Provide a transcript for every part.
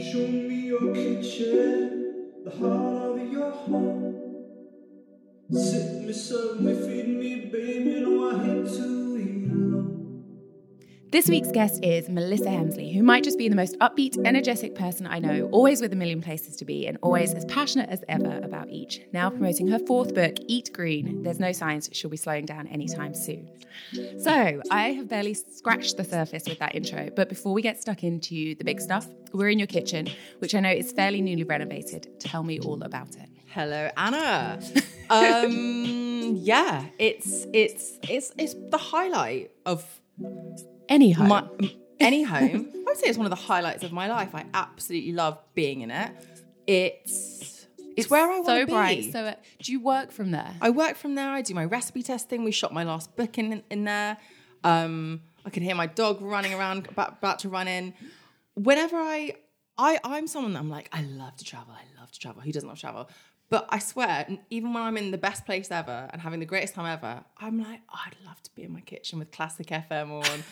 Show me your kitchen, the heart of your home. Sit me, serve me, feed me, baby. No, I hate to. This week's guest is Melissa Hemsley, who might just be the most upbeat, energetic person I know, always with a million places to be, and always as passionate as ever about each. Now promoting her fourth book, Eat Green, there's no signs she'll be slowing down anytime soon. So, I have barely scratched the surface with that intro, but before we get stuck into the big stuff, we're in your kitchen, which I know is fairly newly renovated. Tell me all about it. Hello, Anna. um, yeah, it's it's it's it's the highlight of Any home. my any home. I would say it's one of the highlights of my life. I absolutely love being in it. It's it's, where I want so to be. bright. So, uh, do you work from there? I work from there. I do my recipe testing. We shot my last book in in there. Um, I can hear my dog running around, about, about to run in. Whenever I, I, I'm someone that I'm like, I love to travel. I love to travel. Who doesn't love to travel? But I swear, even when I'm in the best place ever and having the greatest time ever, I'm like, oh, I'd love to be in my kitchen with classic FM on,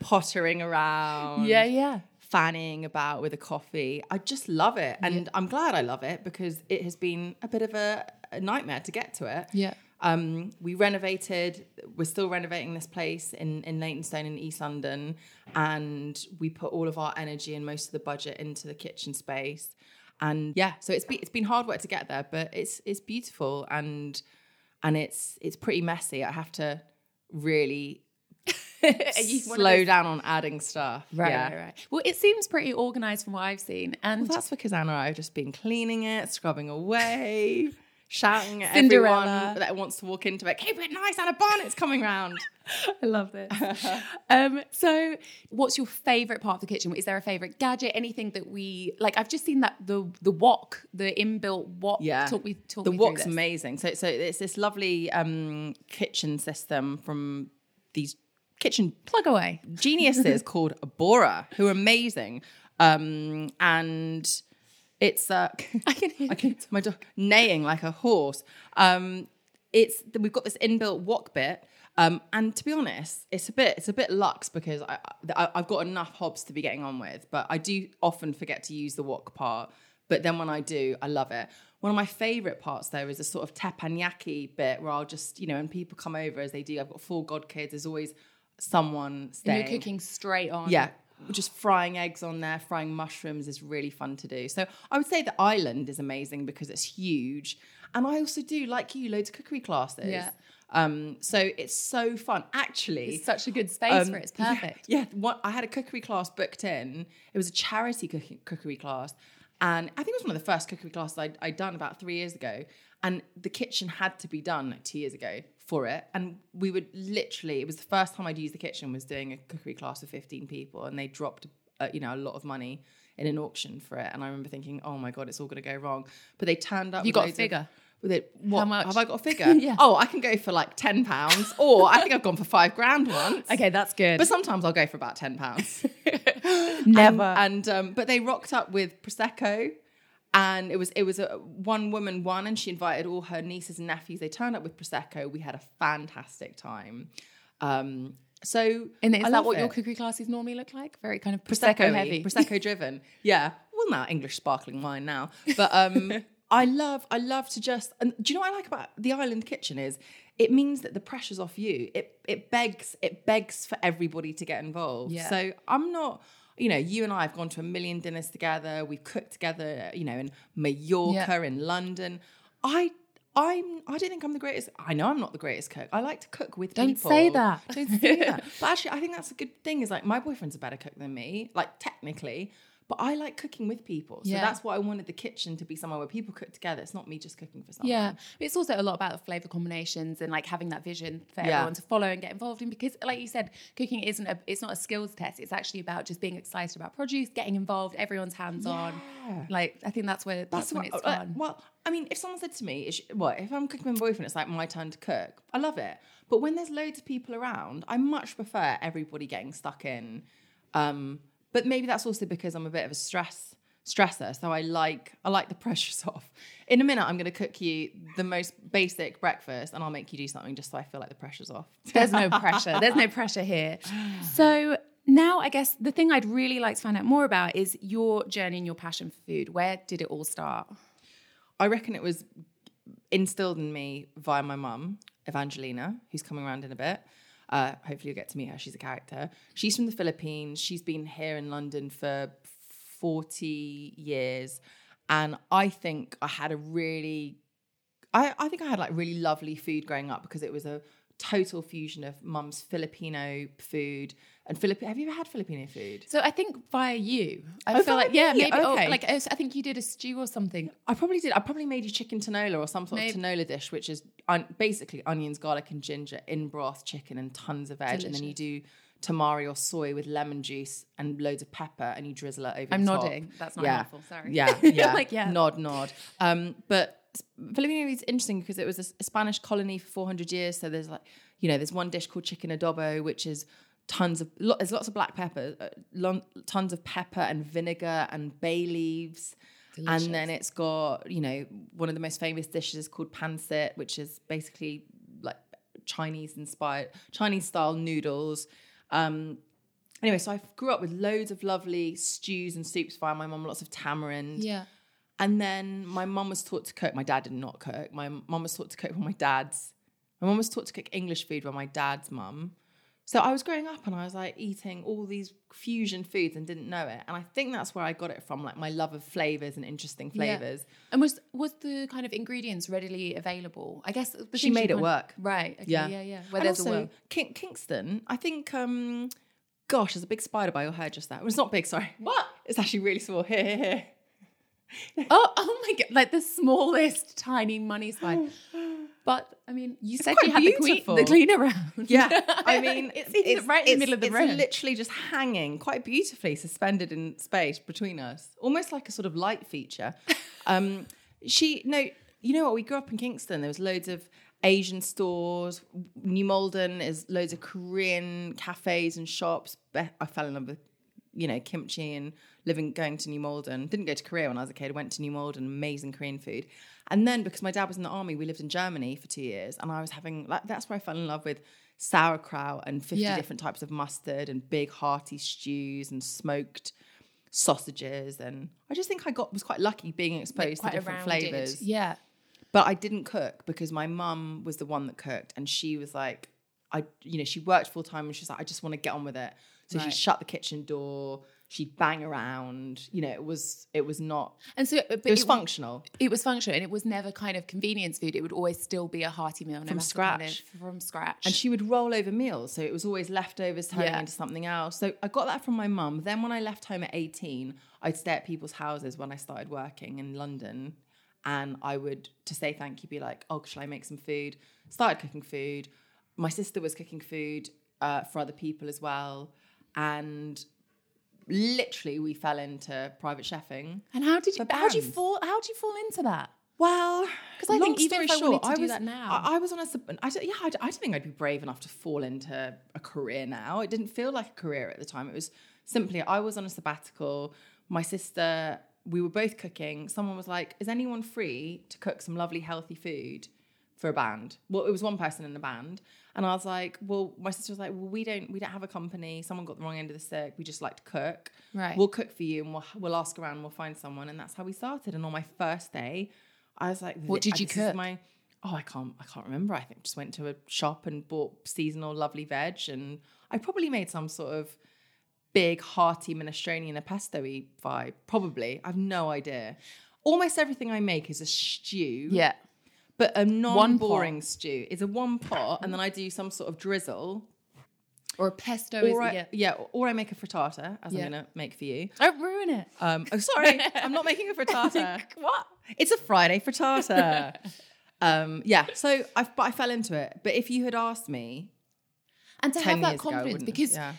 pottering around yeah, yeah. fanning about with a coffee. I just love it. And I'm glad I love it because it has been a bit of a, a nightmare to get to it. Yeah. Um, we renovated, we're still renovating this place in, in Leytonstone in East London. And we put all of our energy and most of the budget into the kitchen space. And yeah, so it's been, it's been hard work to get there, but it's it's beautiful and and it's it's pretty messy. I have to really you one of slow down on adding stuff. Right, yeah. right, right. Well, it seems pretty organized from what I've seen. And Well, that's because Anna and I have just been cleaning it, scrubbing away, shouting at Cinderella. everyone that wants to walk into it. Keep it nice, Anna Barnett's coming round. I love this. um, so, what's your favorite part of the kitchen? Is there a favorite gadget? Anything that we like? I've just seen that the the wok, the inbuilt wok. Yeah, talk me talk the me wok's amazing. So, so it's this lovely um, kitchen system from these kitchen Plug away. geniuses called Bora, who are amazing. Um, and it's uh, I can hear I can my dog neighing like a horse. Um, it's we've got this inbuilt wok bit. Um, and to be honest, it's a bit it's a bit luxe because I, I I've got enough hobs to be getting on with, but I do often forget to use the wok part. But then when I do, I love it. One of my favorite parts though is a sort of teppanyaki bit where I'll just you know, when people come over as they do, I've got four god kids. There's always someone And you're cooking straight on. Yeah. Just frying eggs on there, frying mushrooms is really fun to do. So I would say the island is amazing because it's huge. And I also do, like you, loads of cookery classes. Yeah. Um, so it's so fun. Actually, It's such a good space um, for it. It's perfect. Yeah, what I had a cookery class booked in. It was a charity cooking, cookery class, and I think it was one of the first cookery classes I'd, I'd done about three years ago. And the kitchen had to be done like two years ago for it, and we would literally. It was the first time I'd used the kitchen was doing a cookery class with fifteen people, and they dropped, uh, you know, a lot of money in an auction for it. And I remember thinking, oh my god, it's all going to go wrong. But they turned up. You got a loads of- figure? with it, what much? have I got a figure? Yeah. Oh, I can go for like ten pounds, or I think I've gone for five grand once. Okay, that's good. But sometimes I'll go for about ten pounds. Never. And, and um, but they rocked up with prosecco, and it was it was a one woman one and she invited all her nieces and nephews. They turned up with prosecco. We had a fantastic time. Um, so and is I that what your it. cookery classes normally look like? Very kind of prosecco, prosecco heavy. prosecco driven? Yeah. Well, now English sparkling wine now, but um, I love I love to just. And do you know what I like about the island kitchen is it means that the pressure's off you. It it begs it begs for everybody to get involved. Yeah. So I'm not. You know, you and I have gone to a million dinners together. We've cooked together. You know, in Mallorca, in London. I. I'm. I don't think I'm the greatest. I know I'm not the greatest cook. I like to cook with Don't people. say that. Don't say that. But actually, I think that's a good thing. Is like my boyfriend's a better cook than me, like technically. But I like cooking with people, so Yeah. that's why I wanted the kitchen to be somewhere where people cook together. It's not me just cooking for someone. Yeah, but it's also a lot about the flavor combinations and like having that vision for Yeah. everyone to follow and get involved in. Because, like you said, cooking isn't a it's not a skills test. It's actually about just being excited about produce, getting involved, everyone's hands on. Like I think that's where that's, when what- it's uh, fun. well, I mean, if someone said to me, "What if I'm cooking with my boyfriend? It's like my turn to cook." I love it. But when there's loads of people around, I much prefer everybody getting stuck in. Um, but maybe that's also because I'm a bit of a stress stressor, so I like I like the pressures off. In a minute, I'm going to cook you the most basic breakfast, and I'll make you do something just so I feel like the pressure's off. There's no pressure. There's no pressure here. So now I guess the thing I'd really like to find out more about is your journey and your passion for food. Where did it all start? I reckon it was instilled in me via my mum, Evangelina, who's coming around in a bit. Uh, hopefully, you'll get to meet her. She's a character. She's from the Philippines. She's been here in London for 40 years. And I think I had a really, I, I think I had like really lovely food growing up because it was a total fusion of mum's Filipino food and Filipino. Have you ever had Filipino food? So I think via you, I Oh, feel like yeah, me? maybe Okay. like I think you did a stew or something. I probably did. I probably made you chicken tinola or some sort Maybe. of tinola dish, which is un- basically onions, garlic, and ginger in broth, chicken, and tons of veg. And then you do tamari or soy with lemon juice and loads of pepper, and you drizzle it over. I'm the top. nodding. That's not yeah. helpful. Sorry. Yeah, yeah, Like, yeah. Nod, nod. Um, but Filipino is interesting because it was a Spanish colony for 400 years. So there's like, you know, there's one dish called chicken adobo, which is tons of lo- there's lots of black pepper, uh, lon- tons of pepper and vinegar and bay leaves. And then it's got, you know, one of the most famous dishes called pancit, which is basically like Chinese inspired, Chinese style noodles. Um, anyway, so I grew up with loads of lovely stews and soups via my mum, lots of tamarind. Yeah. And then my mum was taught to cook. My dad did not cook. My mum was taught to cook by my dad's. My mum was taught to cook English food by my dad's mum. So I was growing up and I was like eating all these fusion foods and didn't know it. And I think that's where I got it from, like my love of flavors and interesting Yeah. flavors. And was was the kind of ingredients readily available? I guess She made it work. Right. Okay, Yeah, yeah. Yeah. Where and there's also, a will. King- Kingston, I think. um Gosh, there's a big spider by your hair just there. Well, it's not big, sorry. What? It's actually really small. Here, here, here. Oh, oh my god! Like the smallest tiny money spine. But I mean, you said you had the, queen, the clean around. Yeah, I mean, it's, it's, right in the middle of the room. it's literally just hanging quite beautifully, suspended in space between us, almost like a sort of light feature. Um, she, no, you know what? We grew up in Kingston. There was loads of Asian stores. New Malden is loads of Korean cafes and shops. I fell in love with, you know, kimchi and living, going to New Malden. Didn't go to Korea when I was a kid. Went to New Malden, amazing Korean food. And then because my dad was in the army, we lived in Germany for two years, and I was having like that's where I fell in love with sauerkraut and 50 Yeah. different types of mustard and big hearty stews and smoked sausages and I just think I got was quite lucky being exposed to different flavors. Yeah. But I didn't cook because my mum was the one that cooked and she was like I you know she worked full time and she's like I just want to get on with it. So Right. she shut the kitchen door, she'd bang around, you know, it was it was not And so, it was it, functional. It was functional, and it was never kind of convenience food. It would always still be a hearty meal no From matter kind scratch. of- from scratch. And she would roll over meals. So it was always leftovers turning Yeah. into something else. So I got that from my mum. Then when I left home at 18, I'd stay at people's houses when I started working in London. And I would, to say thank you, be like, oh, shall I make some food? Started cooking food. My sister was cooking food uh, for other people as well. And literally, we fell into private chefing. And how did you? How did you fall? How did you fall into that? Well, because I think even if I short, wanted to do was, that now- I, I was on a, I don't, yeah, I, I don't think I'd be brave enough to fall into a career now. It didn't feel like a career at the time. It was simply, I was on a sabbatical. My sister, we were both cooking. Someone was like, is anyone free to cook some lovely, healthy food for a band? Well, it was one person in the band. And I was like, well, my sister was like, well, we don't, we don't have a company. Someone got the wrong end of the stick. We just like to cook. Right. We'll cook for you and we'll, we'll ask around and we'll find someone. And that's how we started. And on my first day, I was like, What did you cook? My, oh, I can't, I can't remember. I think just went to a shop and bought seasonal lovely veg. And I probably made some sort of big, hearty minestrone and a pesto-y vibe. Probably. I've no idea. Almost everything I make is a stew. Yeah. But a non-boring stew is a one pot, and then I do some sort of drizzle, Or a pesto or is I, yeah. yeah, or I make a frittata, as Yeah. I'm gonna make for you. Don't ruin it. Um, oh, sorry, I'm not making a frittata. what? It's a Friday frittata. um, yeah, so I, but I fell into it. But if you had asked me And to 10 have that ago, confidence wouldn't- because yeah.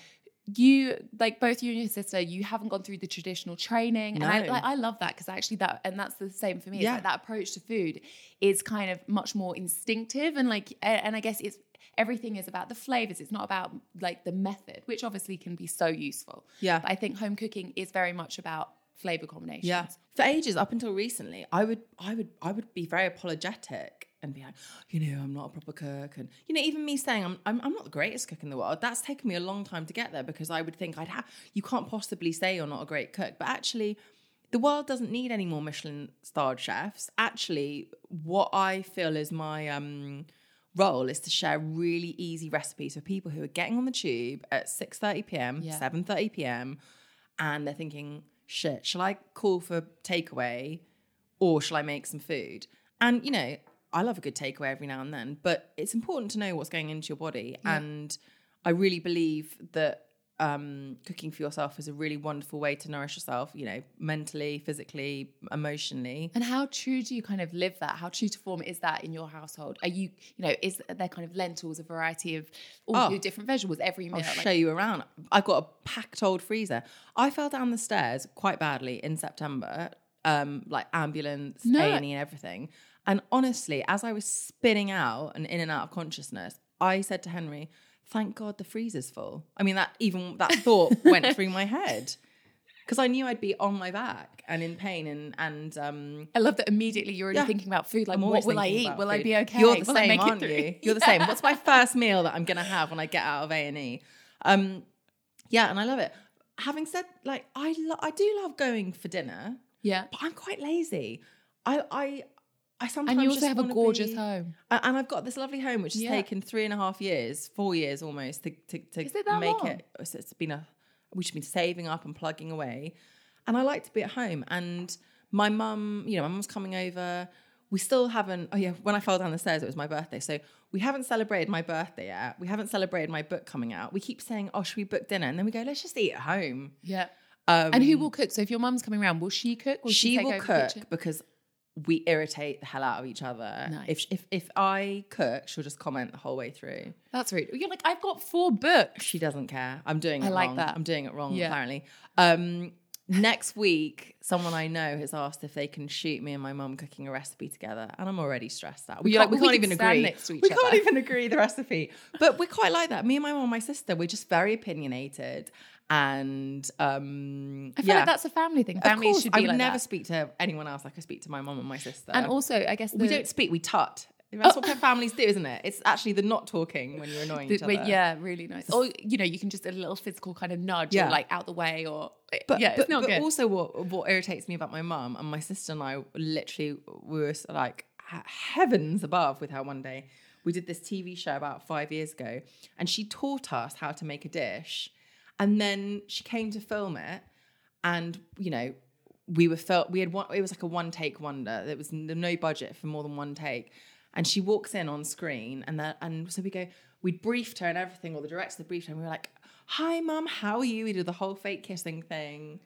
You like both you and your sister you haven't gone through the traditional training and I, like, I love that because actually that and that's the same for me Yeah. like that approach to food is kind of much more instinctive and like and I guess it's everything is about the flavors it's not about like the method which obviously can be so useful Yeah. but I think home cooking is very much about flavor combinations Yeah. For ages, up until recently, I would I would I would be very apologetic and be like, you know, I'm not a proper cook. And, you know, even me saying I'm, I'm, I'm not the greatest cook in the world, that's taken me a long time to get there because I would think I'd have, you can't possibly say you're not a great cook. But actually, the world doesn't need any more Michelin starred chefs. Actually, what I feel is my um, role is to share really easy recipes for people who are getting on the tube at 6.30 p.m., Yeah. 7.30 p.m., and they're thinking, shit, shall I call for takeaway or shall I make some food? And, you know, I love a good takeaway every now and then, but it's important to know what's going into your body. And I really believe that um, cooking for yourself is a really wonderful way to nourish yourself, you know, mentally, physically, emotionally. And how true do you kind of live that? How true to form is that in your household? Are you, you know, is there kind of lentils, a variety of all Oh. your different vegetables every meal? I'll Like- show you around. I've got a packed old freezer. I fell down the stairs quite badly in September, um, like ambulance, No. A and E, and everything. And honestly, as I was spinning out and in and out of consciousness, I said to Henry, "Thank God the freezer's full." I mean, that even that thought went through my head because I knew I'd be on my back and in pain and and um, I love that immediately you're already Yeah. thinking about food. Like, what will I eat? Will I be okay? You're the will same, aren't you? You're the same. What's my first meal that I'm gonna have when I get out of A and E? Um, yeah, and I love it. Having said, like, I lo- I do love going for dinner, Yeah. but I'm quite lazy. I I I sometimes And you also have a gorgeous be- home. And I've got this lovely home which has Yeah. taken three and a half years, four years almost to to, to it make long? it. It's been a we've been saving up and plugging away, and I like to be at home. And my mum, you know, my mum's coming over. We still haven't. Oh yeah, when I fell down the stairs, it was my birthday, so we haven't celebrated my birthday yet. We haven't celebrated my book coming out. We keep saying, "Oh, should we book dinner?" And then we go, "Let's just eat at home." Yeah. Um, and who will cook? So if your mum's coming around, will she cook? Will she take will cook because we irritate the hell out of each other. Nice. If if if I cook, she'll just comment the whole way through. That's rude. You're like, I've got four books. She doesn't care. I'm doing it I like wrong. that. I'm doing it wrong, Yeah. apparently. Um, next week, someone I know has asked if they can shoot me and my mum cooking a recipe together, and I'm already stressed out. We You're can't, like, we can't even stand agree. next to each we can't other. even agree the recipe. But we're quite like that. Me and my mum and my sister, we're just very opinionated. And um, I feel yeah. like that's a family thing. Course, should be I would like never that. speak to anyone else like I speak to my mum and my sister. And also, I guess the, we don't speak, we tut. That's what families do, isn't it? It's actually the not talking when you're annoying the- each other. yeah, really nice. Or you know, you can just a little physical kind of nudge Yeah. or like out the way or But, yeah, but, but also what what irritates me about my mum and my sister and I literally we were like heavens above with her one day. We did this TV show about five years ago, and she taught us how to make a dish, and then she came to film it, and you know we were felt we had one it was like a one take wonder. There was no budget for more than one take. And she walks in on screen and that and so we go we briefed her and everything or the director briefed her and we were like hi mum how are you? We did the whole fake kissing thing.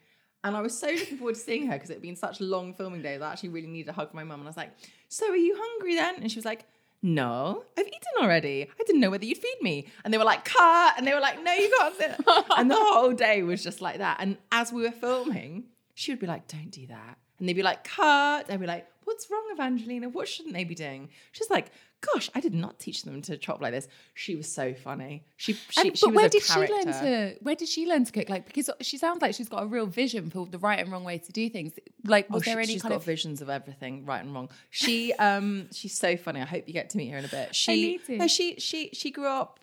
And I was so looking forward to seeing her because it had been such a long filming day that I actually really needed a hug from my mum. And I was like so are you hungry then? And she was like no, I've eaten already. I didn't know whether you'd feed me. And they were like, cut. And they were like, no, you can't. sit." and the whole day was just like that. And as we were filming, she would be like, don't do that. And they'd be like, cut. I'd be like, what's wrong, Evangelina? What shouldn't they be doing? She's like, gosh, I did not teach them to chop like this. She was so funny. She, she, And- she but where did character. she learn to? Where did she learn to cook? Like because she sounds like she's got a real vision for the right and wrong way to do things. Like was Oh, there she, any she's kind got of? visions of everything, right and wrong. She, um, she's so funny. I hope you get to meet her in a bit. She, need to. No, she, she, she grew up,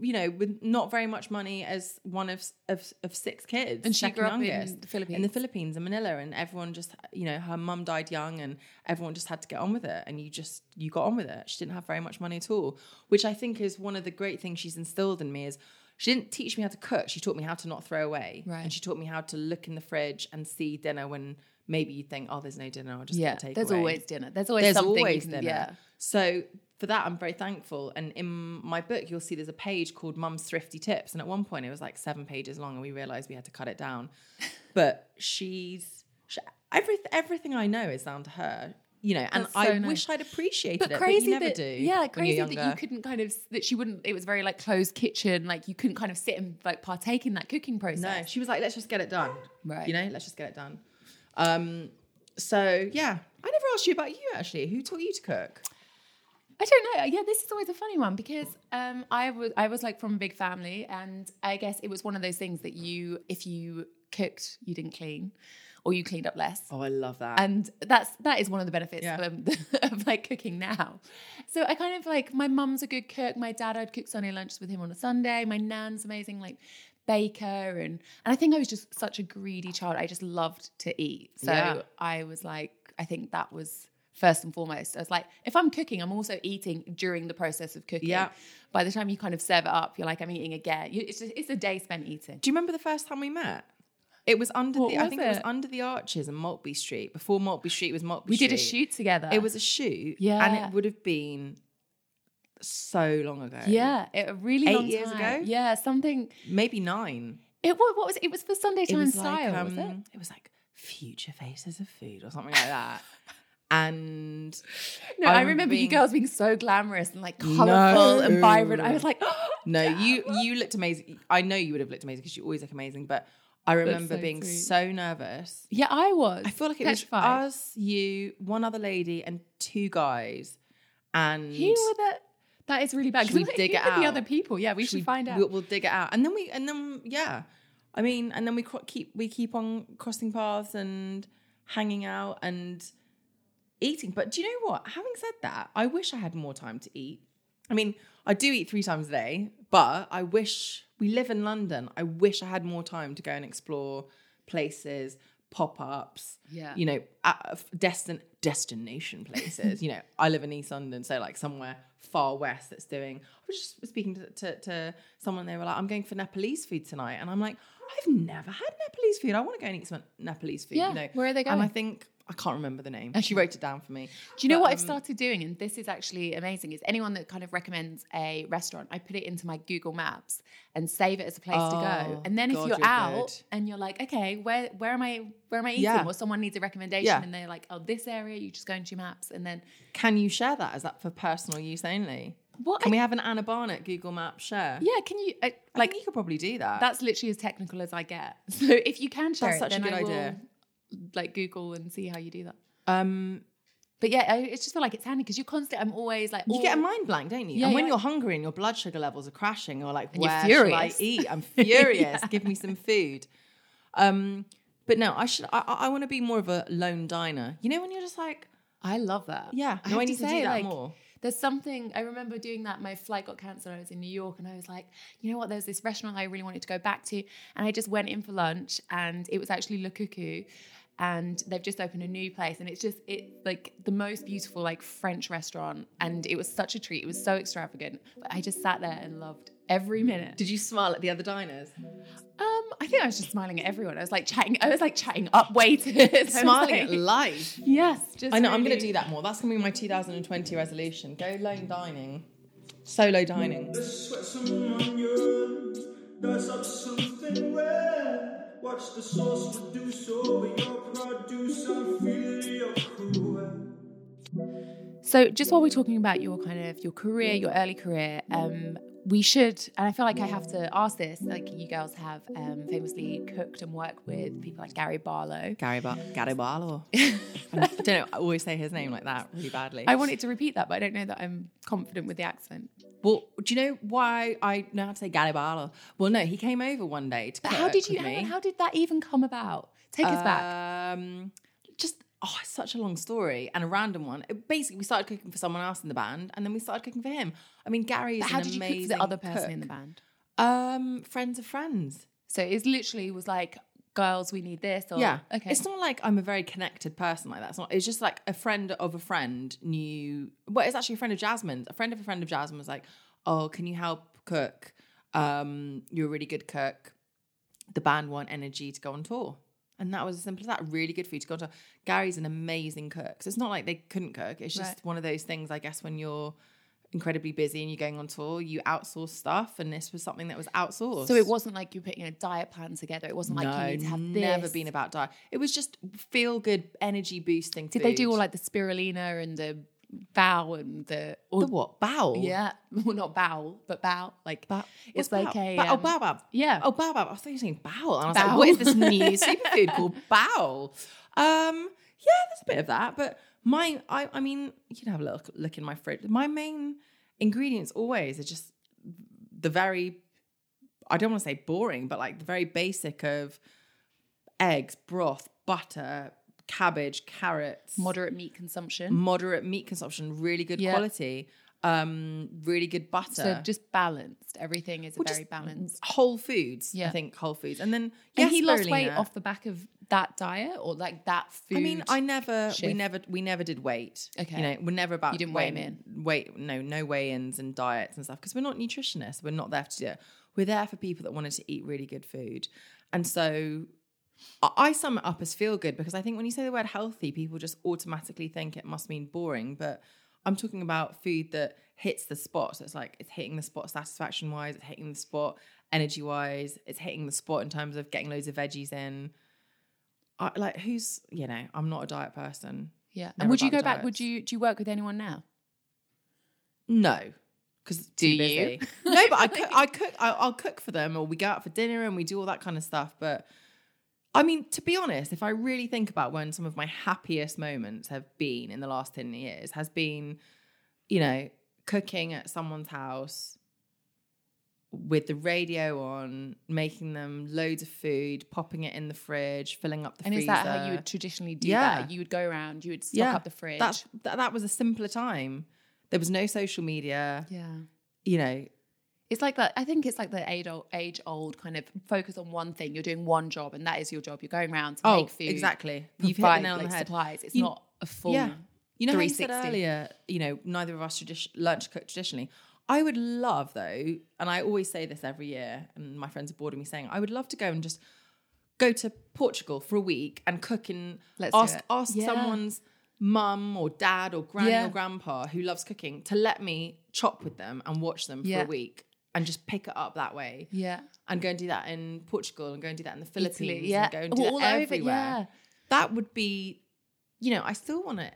you know, with not very much money as one of of, of six kids, And she grew up in the Philippines? in the Philippines, in Manila, and everyone just, you know, her mum died young, and everyone just had to get on with it, and you just you got on with it. She didn't have very much money at all, which I think is one of the great things she's instilled in me is. She didn't teach me how to cook. She taught me how to not throw away. Right. And she taught me how to look in the fridge and see dinner when maybe you think, oh, there's no dinner. I'll just yeah, take there's away. always dinner. There's always there's something. always dinner. Yeah. So for that, I'm very thankful. And in my book, you'll see there's a page called Mum's Thrifty Tips. And at one point, it was like seven pages long, and we realized we had to cut it down. But she's she, every, everything I know is down to her. You know, and That's I nice. wish I'd appreciated But it, crazy but you never that do. yeah, crazy that you couldn't kind of that she wouldn't. It was very like closed kitchen. Like you couldn't kind of sit and like partake in that cooking process. No, she was like, let's just get it done. Right. You know, let's just get it done. Um, so yeah, I never asked you about you actually. Who taught you to cook? I don't know. Yeah, this is always a funny one because um, I was I was like from a big family, and I guess it was one of those things that you, if you cooked, you didn't clean, or you cleaned up less. Oh, I love that. And that's that is one of the benefits Yeah. of, of like cooking now. So I kind of like my mum's a good cook. My dad, I'd cook Sunday lunches with him on a Sunday. My nan's amazing, like baker, and and I think I was just such a greedy child. I just loved to eat. So Yeah. I was like, I think that was first and foremost. I was like, if I'm cooking, I'm also eating during the process of cooking. Yeah. By the time you kind of serve it up, you're like, I'm eating again. You, it's just, it's a day spent eating. Do you remember the first time we met? It was under What the. I think it? was under the arches in Maltby Street before Maltby Street was Maltby We Street. We did a shoot together. It was a shoot. Yeah. and it would have been so long ago. yeah, it, really Eight long years time. ago? Yeah, something. maybe nine. It was what was it? It was for Sunday It time was style, like was it? um, it was like future faces of food or something like that. and No, I I, remember remember you girls being so glamorous and like colourful and vibrant. I was like, no, you you looked amazing. I know you would have looked amazing because you always look amazing. But I remember so being sweet. so nervous. yeah, I was. I feel like it petrified. was us, you, one other lady, and two guys. And Who were the? That is really bad. Should we dig it were The out? other people, yeah, we should, we- find out. We'll, we'll dig it out, and then we and then yeah, I mean, and then we keep we keep on crossing paths and hanging out and eating. But do you know what? Having said that, I wish I had more time to eat. I mean, I do eat three times a day, but I wish we live in London. I wish I had more time to go and explore places, pop ups. Yeah. you know, uh, destin destination places. you know, I live in East London, so like somewhere far west that's doing. I was just speaking to, to, to someone. They were like, "I'm going for Nepalese food tonight," and I'm like, "I've never had Nepalese food. I want to go and eat some Nepalese food." Yeah, you know, where are they going? And I think I can't remember the name. And She wrote it down for me. Do you know But, what I've um, started doing? And this is actually amazing. Is anyone that kind of recommends a restaurant, I put it into my Google Maps and save it as a place to Oh, go. And then if God, you're you're out good. and you're like, okay, where where am I where am I eating? Yeah. Or someone needs a recommendation Yeah. and they're like, oh, this area, you just go into your maps and then Can you share that? Is that for personal use only? what Can I- we have an Anna Barnett Google Maps share? yeah, can you I like you could probably do that. that's literally as technical as I get. So if you can share That's it, such a good idea. Like Google and see how you do that. um, But yeah, I, it's just feel like it's handy because you're constantly. I'm always like, You get a mind blank, don't you? Yeah, and when yeah. you're hungry and your blood sugar levels are crashing, you're like, And you're where shall I eat? I'm furious. Yeah. Give me some food. Um, but no, I should. I, I want to be more of a lone diner. You know, when you're just like, I love that. yeah, I no, I have need to, do that like, more. There's something I remember doing that. My flight got cancelled. I was in New York, and I was like, you know what? There's this restaurant I really wanted to go back to, and I just went in for lunch, and it was actually Le Coucou, and they've just opened a new place, and it's just it like the most beautiful like French restaurant, and it was such a treat. It was so extravagant, but I just sat there and loved every minute. Did you smile at the other diners? Um, I think I was just smiling at everyone. I was like chatting. I was like chatting up waiters, Smiling like- at life. Yes, just I know. I'm gonna do that more. That's going to be my 2020 resolution. Go lone dining, solo dining. Let's sweat some onions, dice up something red. Watch the sauce reduce over your produce. I'm your cruel. So, just while we're talking about your kind of your career, your early career, um, we should, and I feel like I have to ask this. Like you girls have um, famously cooked and worked with people like Gary Barlow. Gary, ba- Gary Barlow. I don't know. I always say his name like that really badly. I wanted to repeat that, but I don't know that I'm confident with the accent. Well, do you know why I know how to say Gary Barlow? Well, no, he came over one day to But how did you? on, how did that even come about? Take us back. Um, just oh, it's such a long story and a random one. It- basically, we started cooking for someone else in the band, and then we started cooking for him. I mean, Gary is But how an did you cook for the other person cook. in the band? Um, friends of friends. So it's literally was like, girls, we need this. Or, yeah. Okay. It's not like I'm a very connected person like that. It's not. It's just like a friend of a friend knew. Well, it's actually a friend of Jasmine's. A friend of a friend of Jasmine was like, "Oh, can you help cook? Um, you're a really good cook. The band want energy to go on tour." And that was as simple as that. Really good food to go on tour. Gary's an amazing cook. So it's not like they couldn't cook. It's just Right. one of those things, I guess, when you're incredibly busy and you're going on tour, you outsource stuff. And this was something that was outsourced. so it wasn't like you putting a diet plan together. It wasn't like you need to have this. never been about diet. It was just feel good, energy boosting. Did they do all like the spirulina and the bow and the or the what bowel? Yeah, well, not bowel, but bow. Like Ba- it's what's like bow? a oh um, baobab. yeah. Oh baobab. I thought you were saying bowel, and I was like, what is this new superfood called bowel? Um, yeah, there's a bit of that, but my, I, I mean, you can have a look look in my fridge. My main ingredients always are just the very, I don't want to say boring, but like the very basic of eggs, broth, butter, cabbage, carrots, Moderate meat consumption. moderate meat consumption, really good Yeah. quality, um, really good butter. So just balanced. Everything is Well, very balanced. Whole foods, Yeah. I think whole foods, and then And yes, he lost weight off the back of that diet or like that food. I mean, I never, we never, we never did weight. Okay. you know, we're never about You didn't weigh 'em weight- no, no weigh-ins and diets and stuff because we're not nutritionists. We're not there to do it. We're there for people that wanted to eat really good food, and so I- I sum it up as feel good because I think when you say the word healthy, people just automatically think it must mean boring, but I'm talking about food that hits the spot. So it's like it's hitting the spot satisfaction wise, it's hitting the spot energy wise, it's hitting the spot in terms of getting loads of veggies in. I, like who's you know I'm not a diet person. yeah. And would you go back? Would you do you work with anyone now? No, because Do you? no, but I cook. I cook. I'll cook for them, or we go out for dinner and we do all that kind of stuff. But I mean, to be honest, if I really think about when some of my happiest moments have been in the last ten years, has been, you know, cooking at someone's house with the radio on, making them loads of food, popping it in the fridge, filling up the fridge. And freezer. is that how you would traditionally do Yeah. that? You would go around, you would stock up the fridge. That's, that, that was a simpler time. There was no social media. yeah. You know, It's like that. I think it's like the age old, age old kind of focus on one thing. You're doing one job, and that is your job. You're going around to oh, make food. exactly. You've hit the nail on like, the head. Supplies. It's You- not a full. Yeah. You know how you said earlier, you know, neither of us tradi- learned to cook traditionally. I would love though, and I always say this every year, and my friends are bored of me saying, I would love to go and just go to Portugal for a week and cook and Let's ask ask Yeah. someone's mum or dad or granny Yeah. or grandpa who loves cooking to let me chop with them and watch them for Yeah. a week and just pick it up that way. Yeah. And go and do that in Portugal and go and do that in the Philippines Italy, yeah. and go and do All that over, everywhere. yeah. That would be, you know, I still want to.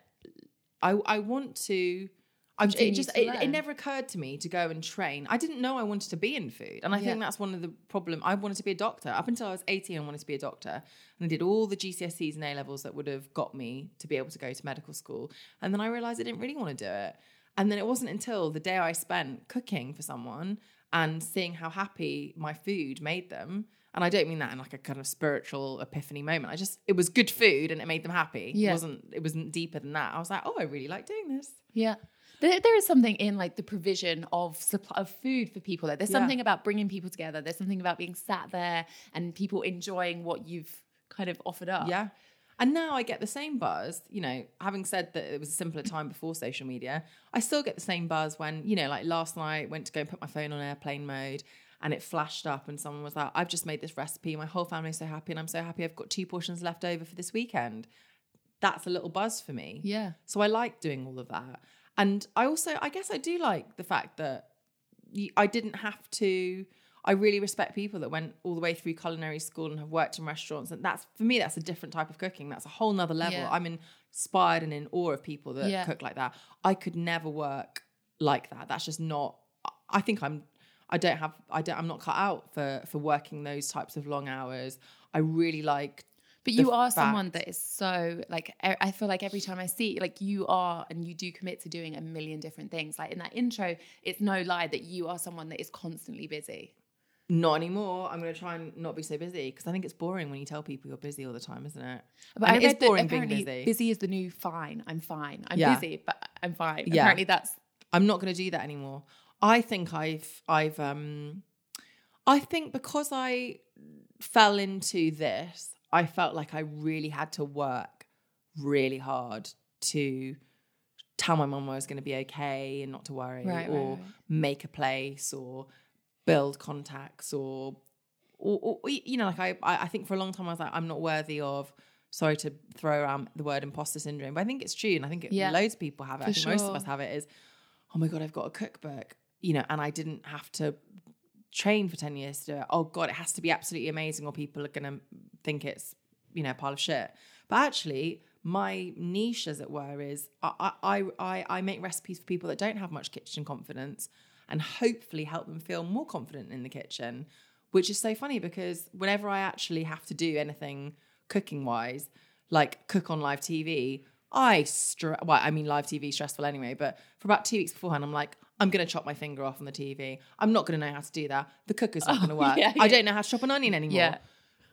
I I want to. I'm, it just it, it never occurred to me to go and train. I didn't know I wanted to be in food, and I Yeah. think that's one of the problem. I wanted to be a doctor up until I was 18. I wanted to be a doctor, and I did all the GCSEs and A levels that would have got me to be able to go to medical school. And then I realized I didn't really want to do it. And then it wasn't until the day I spent cooking for someone and seeing how happy my food made them. And I don't mean that in like a kind of spiritual epiphany moment. I just it was good food and it made them happy. Yeah. It wasn't it wasn't deeper than that. I was like, oh, I really like doing this. Yeah. There, there is something in like the provision of supply of food for people. Like, there's Yeah. something about bringing people together. There's something about being sat there and people enjoying what you've kind of offered up. Yeah. And now I get the same buzz, you know, having said that it was a simpler time before social media, I still get the same buzz when, you know, like last night went to go and put my phone on airplane mode and it flashed up and someone was like, I've just made this recipe. My whole family's so happy and I'm so happy I've got two portions left over for this weekend. That's a little buzz for me. Yeah. So I like doing all of that. And I also, I guess I do like the fact that I didn't have to. I really respect people that went all the way through culinary school and have worked in restaurants. And that's, for me, that's a different type of cooking. That's a whole nother level. Yeah. I'm inspired and in awe of people that Yeah. cook like that. I could never work like that. That's just not, I think I'm, I don't have, I don't, I'm not cut out for, for working those types of long hours. I really like But you are someone that is so like I feel like every time I see like you are and you do commit to doing a million different things. Like in that intro, it's no lie that you are someone that is constantly busy. Not anymore. I'm going to try and not be so busy because I think it's boring when you tell people you're busy all the time, isn't it? But And I read boring being apparently busy. is the new fine. I'm fine. I'm Yeah. busy, but I'm fine. Yeah. Apparently that's I'm not going to do that anymore. I think I've I've um I think because I fell into this, I felt like I really had to work really hard to tell my mum I was going to be okay and not to worry Right, right, or right. make a place or build contacts or or, or you know like I I think for a long time I was like I'm not worthy of sorry to throw around the word imposter syndrome but I think it's true and I think it, Yeah. loads of people have it. I think most of us have it is oh my god I've got a cookbook you know and I didn't have to train for 10 years to do it. Oh god it has to be absolutely amazing or people are going to think it's you know a pile of shit. But actually my niche as it were is I, I i i make recipes for people that don't have much kitchen confidence and hopefully help them feel more confident in the kitchen which is so funny because whenever i actually have to do anything cooking wise like cook on live tv i stre- well i mean live tv stressful anyway but for about two weeks beforehand i'm like i'm going to chop my finger off on the tv i'm not going to know how to do that. The cooker's not oh, going to work. yeah, i don't know how to chop an onion anymore. Yeah.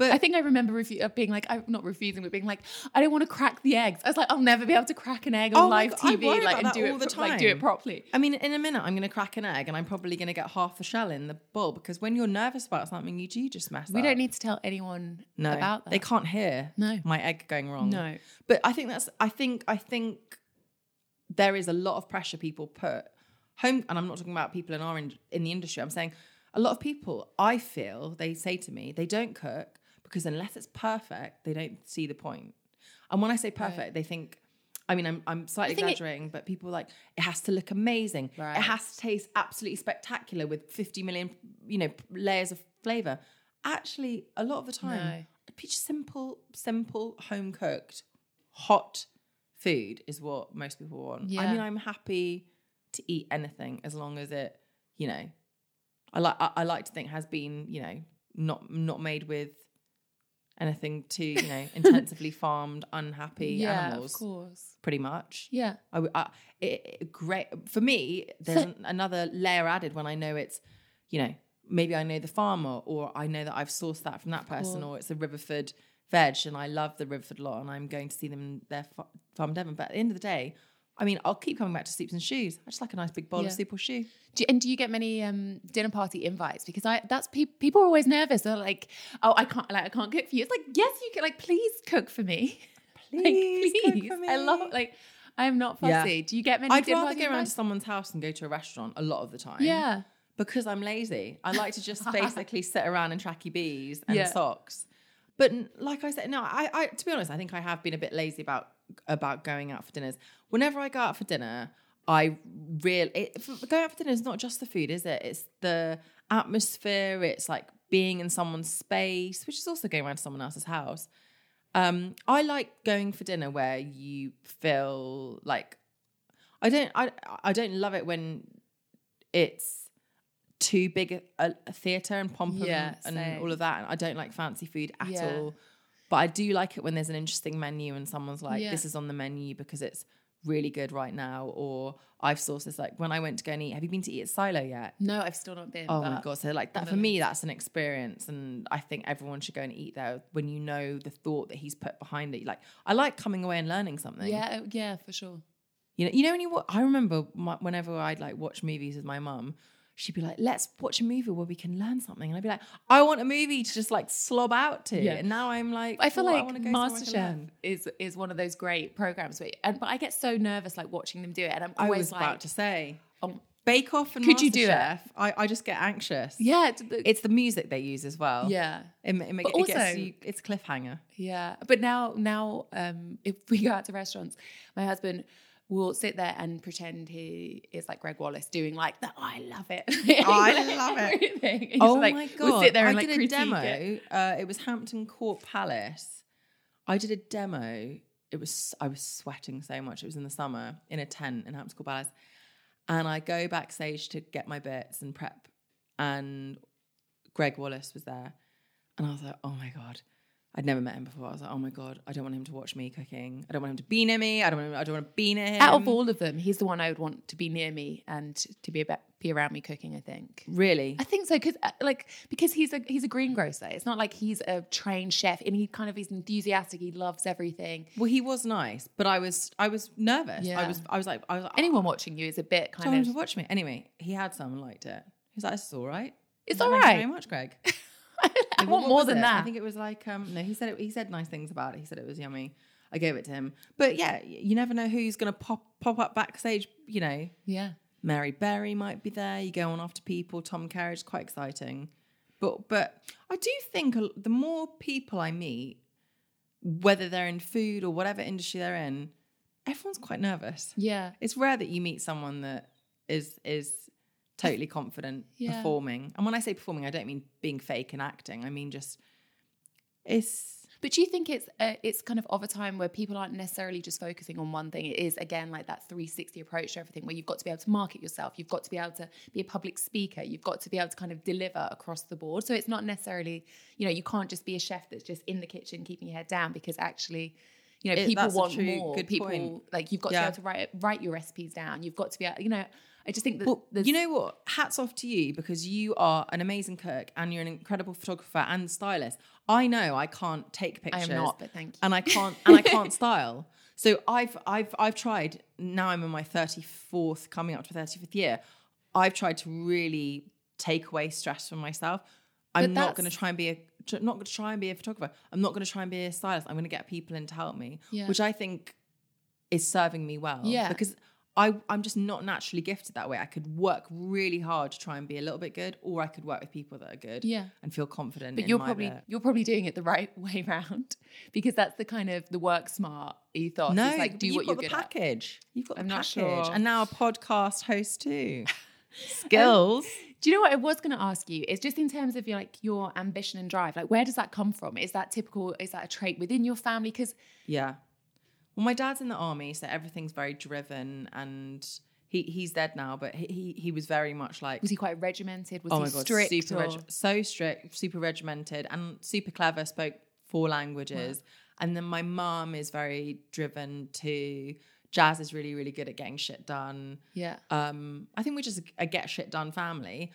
But I think I remember refu- uh, being like, I'm not refusing, but being like, I don't want to crack the eggs. I was like, I'll never be able to crack an egg on Oh live God, TV, like, and do all it the pro- like do it properly. I mean, in a minute, I'm going to crack an egg and I'm probably going to get half the shell in the bowl because when you're nervous about something, you do just mess We up. don't need to tell anyone no, about that. They can't hear No. my egg going wrong. No. But I think that's I think I think there is a lot of pressure people put home and I'm not talking about people in our in, in the industry. I'm saying a lot of people I feel they say to me they don't cook because unless it's perfect, they don't see the point. And when I say perfect, they think I mean, I'm, I'm slightly think it- exaggerating, but people are like it has to look amazing. Right. It has to taste absolutely spectacular with 50 million, you know, layers of flavor. Actually, a lot of the time, No. just simple, simple, home cooked, hot food is what most people want. I mean, I'm happy to eat anything as long as it, you know, I like I, I like to think has been, you know, not not made with anything too, you know, intensively farmed, unhappy yeah, animals. of course. Pretty much. Yeah. I, I- uh, it, it- great for me. There's an, another layer added when I know it's, you know, maybe I know the farmer or I know that I've sourced that from that person or it's a Riverford veg and I love the Riverford lot and I'm going to see them in their fa- farm Devon. But at the end of the day, I mean, I'll keep coming back to soups and shoes. I just like a nice big bowl Yeah. of soup or shoe. Do you, and do you get many um, dinner party invites? Because I that's pe- people are always nervous. They're like, "Oh, I can't like I can't cook for you." It's like, yes, you can. Like, please cook for me. Like, Please cook please. for I love me. like I'm not Yeah. fussy. Do you get many? I'd rather go around to someone's house and go to a restaurant a lot of the time. Yeah. because I'm lazy. I like to just basically sit around in tracky bees and Yeah. socks. But like I said, no, I, I to be honest, I think I have been a bit lazy about about going out for dinners. Whenever I go out for dinner, I really it, going out for dinner is not just the food, is it? It's the atmosphere. It's like being in someone's space, which is also going around to someone else's house. Um, I like going for dinner where you feel like I don't I I don't love it when it's too big a, a theatre and pomp and- Yeah, and same. all of that. And I don't like fancy food at Yeah. all. But I do like it when there's an interesting menu and someone's like, Yeah. this is on the menu because it's really good right now. Or I've sourced this like when I went to go and eat, have you been to eat at Silo yet? No, I've still not been. Oh my god! So like that for me, that's an experience, and I think everyone should go and eat there when you know the thought that he's put behind it. Like I like coming away and learning something. Yeah, oh, yeah, for sure. You know, you know when you. I remember my, whenever I'd like watch movies with my mum, she'd be like, "Let's watch a movie where we can learn something," and I'd be like, "I want a movie to just like slob out to." Yeah. And now I'm like, I feel "Oh, like wanna go somewhere I MasterChef is is one of those great programs, where, and but I get so nervous like watching them do it, and I'm I always was like, about to say, oh, Bake Off and Could you do it? MasterChef, I, I just get anxious. yeah, it's, the- It's the music they use as well. yeah. It, ma- it, make, But it gets you, it's cliffhanger. Yeah, but now now um, if we go out to restaurants, my husband will sit there and pretend he is like Greg Wallace doing like the I love it. I love it. He's oh like, my god! We'll sit there I and like did a demo. it. Uh, it was Hampton Court Palace. I did a demo. It was I was sweating so much. It was in the summer in a tent in Hampton Court Palace, and I go backstage to get my bits and prep, and Greg Wallace was there, and I was like, oh my god. I'd never met him before. I was like, "Oh my god, I don't want him to watch me cooking. I don't want him to be near me. I don't want. Him, I don't want to be near him." Out of all of them, he's the one I would want to be near me and to be about, be around me cooking. I think. really, I think so because uh, like because he's a he's a greengrocer. It's not like he's a trained chef and he kind of he's enthusiastic. He loves everything. Well, he was nice, but I was I was nervous. I was I was like I was like, Anyone oh. watching you is a bit kind of to watch me. Anyway, he had some and liked it. He was like, "This is all right." It's all like, Thank you very much, Greg. I want more than it? that. I think it was like um no, he said it, he said nice things about it. He said it was yummy. I gave it to him. But yeah, you never know who's gonna pop pop up backstage. You know, yeah. Mary Berry might be there. You go on after people. Tom Kerridge, quite exciting. But but I do think a- the more people I meet, whether they're in food or whatever industry they're in, everyone's quite nervous. Yeah. It's rare that you meet someone that is is totally confident Yeah. performing. And when I say performing, I don't mean being fake and acting. I mean just it's But do you think it's uh, it's kind of of a time where people aren't necessarily just focusing on one thing? It is again like that 360 approach to everything, where you've got to be able to market yourself, you've got to be able to be a public speaker, you've got to be able to kind of deliver across the board. So it's not necessarily, you know, you can't just be a chef that's just in the kitchen keeping your head down because actually, You know, It- people want more. good people point. like you've got Yeah. to be able to write write your recipes down. You've got to be able, you know. I just think that Well, there's- you know what? Hats off to you because you are an amazing cook and you're an incredible photographer and stylist. I know I can't take I pictures. am not, but thank you. and I can't and I can't style. So I've I've I've tried. Now I'm in my 34th, coming up to 35th year. I've tried to really take away stress from myself. I'm not going to try and be a tr- not going to try and be a photographer. I'm not going to try and be a stylist. I'm going to get people in to help me, Yeah. which I think is serving me well. Yeah. because I I'm just not naturally gifted that way. I could work really hard to try and be a little bit good, or I could work with people that are good. Yeah. and feel confident. but in you're my probably bit. you're probably doing it the right way round because that's the kind of the work smart ethos. No, it's like do you've what got you're the good at. package. You've got I'm the package, sure. and now a podcast host too. Skills. Um, Do you know what I was going to ask you? Is just in terms of your like your ambition and drive. Like, where does that come from? Is that typical? Is that a trait within your family? Because yeah. Well, my dad's in the army, so everything's very driven, and he he's dead now, but he he, he was very much like was he quite regimented? Was oh he my god, strict? super reg- so strict, super regimented, and super clever. Spoke four languages, and then my mom is very driven too. Jazz is really really good at getting shit done. yeah. Um, I think we're just a, a get shit done family.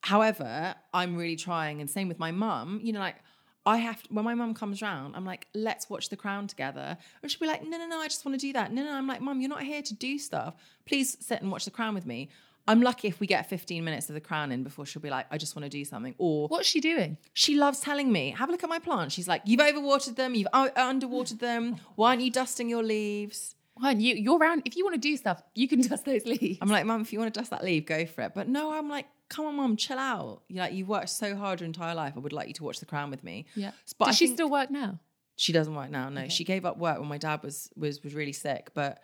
However, I'm really trying, and same with my mum. You know, like I have to, when my mum comes round, I'm like, let's watch The Crown together, and she'll be like, no, no, no, I just want to do that. No, no, I'm like, mum, you're not here to do stuff. Please sit and watch The Crown with me. I'm lucky if we get 15 minutes of The Crown in before she'll be like, I just want to do something. Or What's she doing? she loves telling me, have a look at my plants. She's like, you've overwatered them, you've underwatered them. Why aren't you dusting your leaves? Well, you you're around. If you want to do stuff, you can dust those leaves. I'm like, Mum, if you want to dust that leaf, go for it. But no, I'm like, come on, Mum, chill out. You're like, you've worked so hard your entire life. I would like you to watch The Crown with me. yeah. But Does she still work now? She doesn't work now. No, she gave up work when my dad was was was really sick. But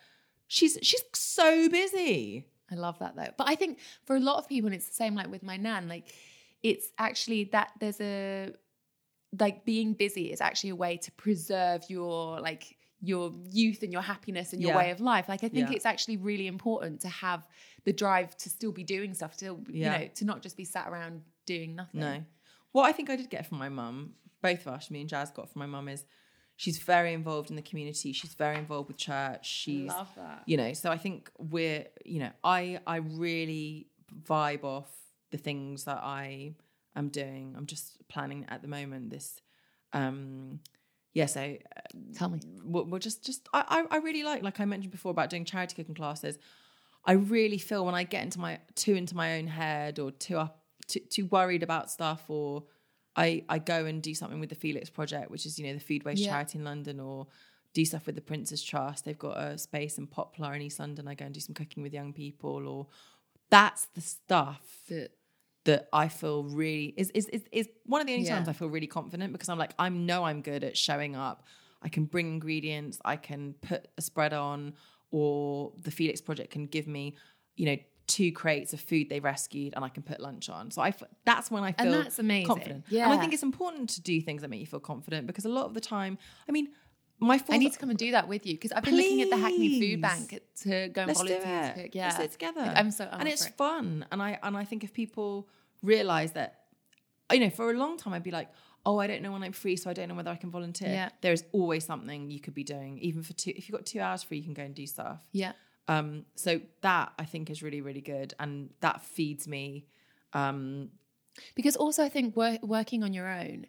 she's she's so busy. I love that though. But I think for a lot of people, and it's the same like with my nan, like it's actually that there's a like being busy is actually a way to preserve your like your youth and your happiness and your Yeah. way of life. Like I think Yeah. it's actually really important to have the drive to still be doing stuff, to Yeah. you know, to not just be sat around doing nothing. No. What I think I did get from my mum, both of us, me and Jazz got from my mum is she's very involved in the community. She's very involved with church. She's Love that. you know, so I think we're, you know, I I really vibe off the things that I am doing. I'm just planning at the moment this um yeah, so uh, Tell me. we'll, we'll just just I, I I really like like I mentioned before about doing charity cooking classes. I really feel when I get into my too into my own head or too up too, too worried about stuff or I I go and do something with the Felix Project, which is you know the food waste Yeah. charity in London, or do stuff with the Prince's Trust. They've got a space in Poplar in East London. I go and do some cooking with young people, or that's the stuff The- that I feel really is is is, is one of the only Yeah. times I feel really confident because I'm like I know I'm good at showing up. I can bring ingredients, I can put a spread on, or the Felix Project can give me, you know, two crates of food they rescued, and I can put lunch on. So I f- that's when I And feel that's amazing. confident. and Yeah. I think it's important to do things that make you feel confident because a lot of the time, I mean, my I need to come and do that with you because I've been looking at the Hackney Food Bank to go and Let's do it. to. Yeah, Let's do it together. Like, I'm so I'm and it's it. fun. And I and I think if people realize that, you know, for a long time I'd be like, oh, I don't know when I'm free, so I don't know whether I can volunteer. Yeah. There is always something you could be doing, even for two. If you've got two hours free, you can go and do stuff. Yeah. Um, so that I think is really really good, and that feeds me. Um, Because also, I think wor- working on your own,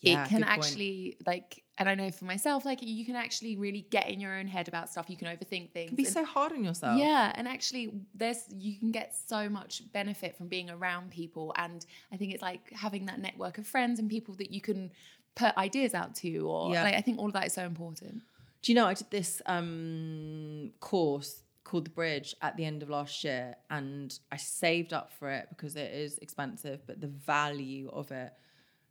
Yeah, it can good point. actually like, and I know for myself, like you can actually really get in your own head about stuff. You can overthink things. be and- so hard on yourself. yeah, and actually, there's you can get so much benefit from being around people, and I think it's like having that network of friends and people that you can put ideas out to, or Yeah. like I think all of that is so important. Do you know I did this um, course called the Bridge at the end of last year, and I saved up for it because it is expensive, but the value of it.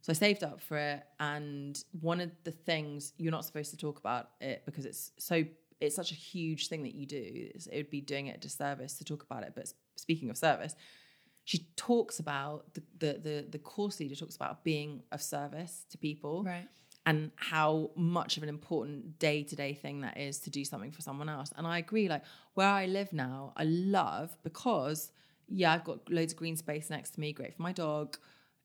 So I saved up for it, and one of the things you're not supposed to talk about it because it's so it's such a huge thing that you do. It would be doing it a disservice to talk about it. But speaking of service, she talks about the the the, the course leader talks about being of service to people Right. and how much of an important day to day thing that is to do something for someone else. And I agree, like where I live now, I love because, yeah, I've got loads of green space next to me, great for my dog,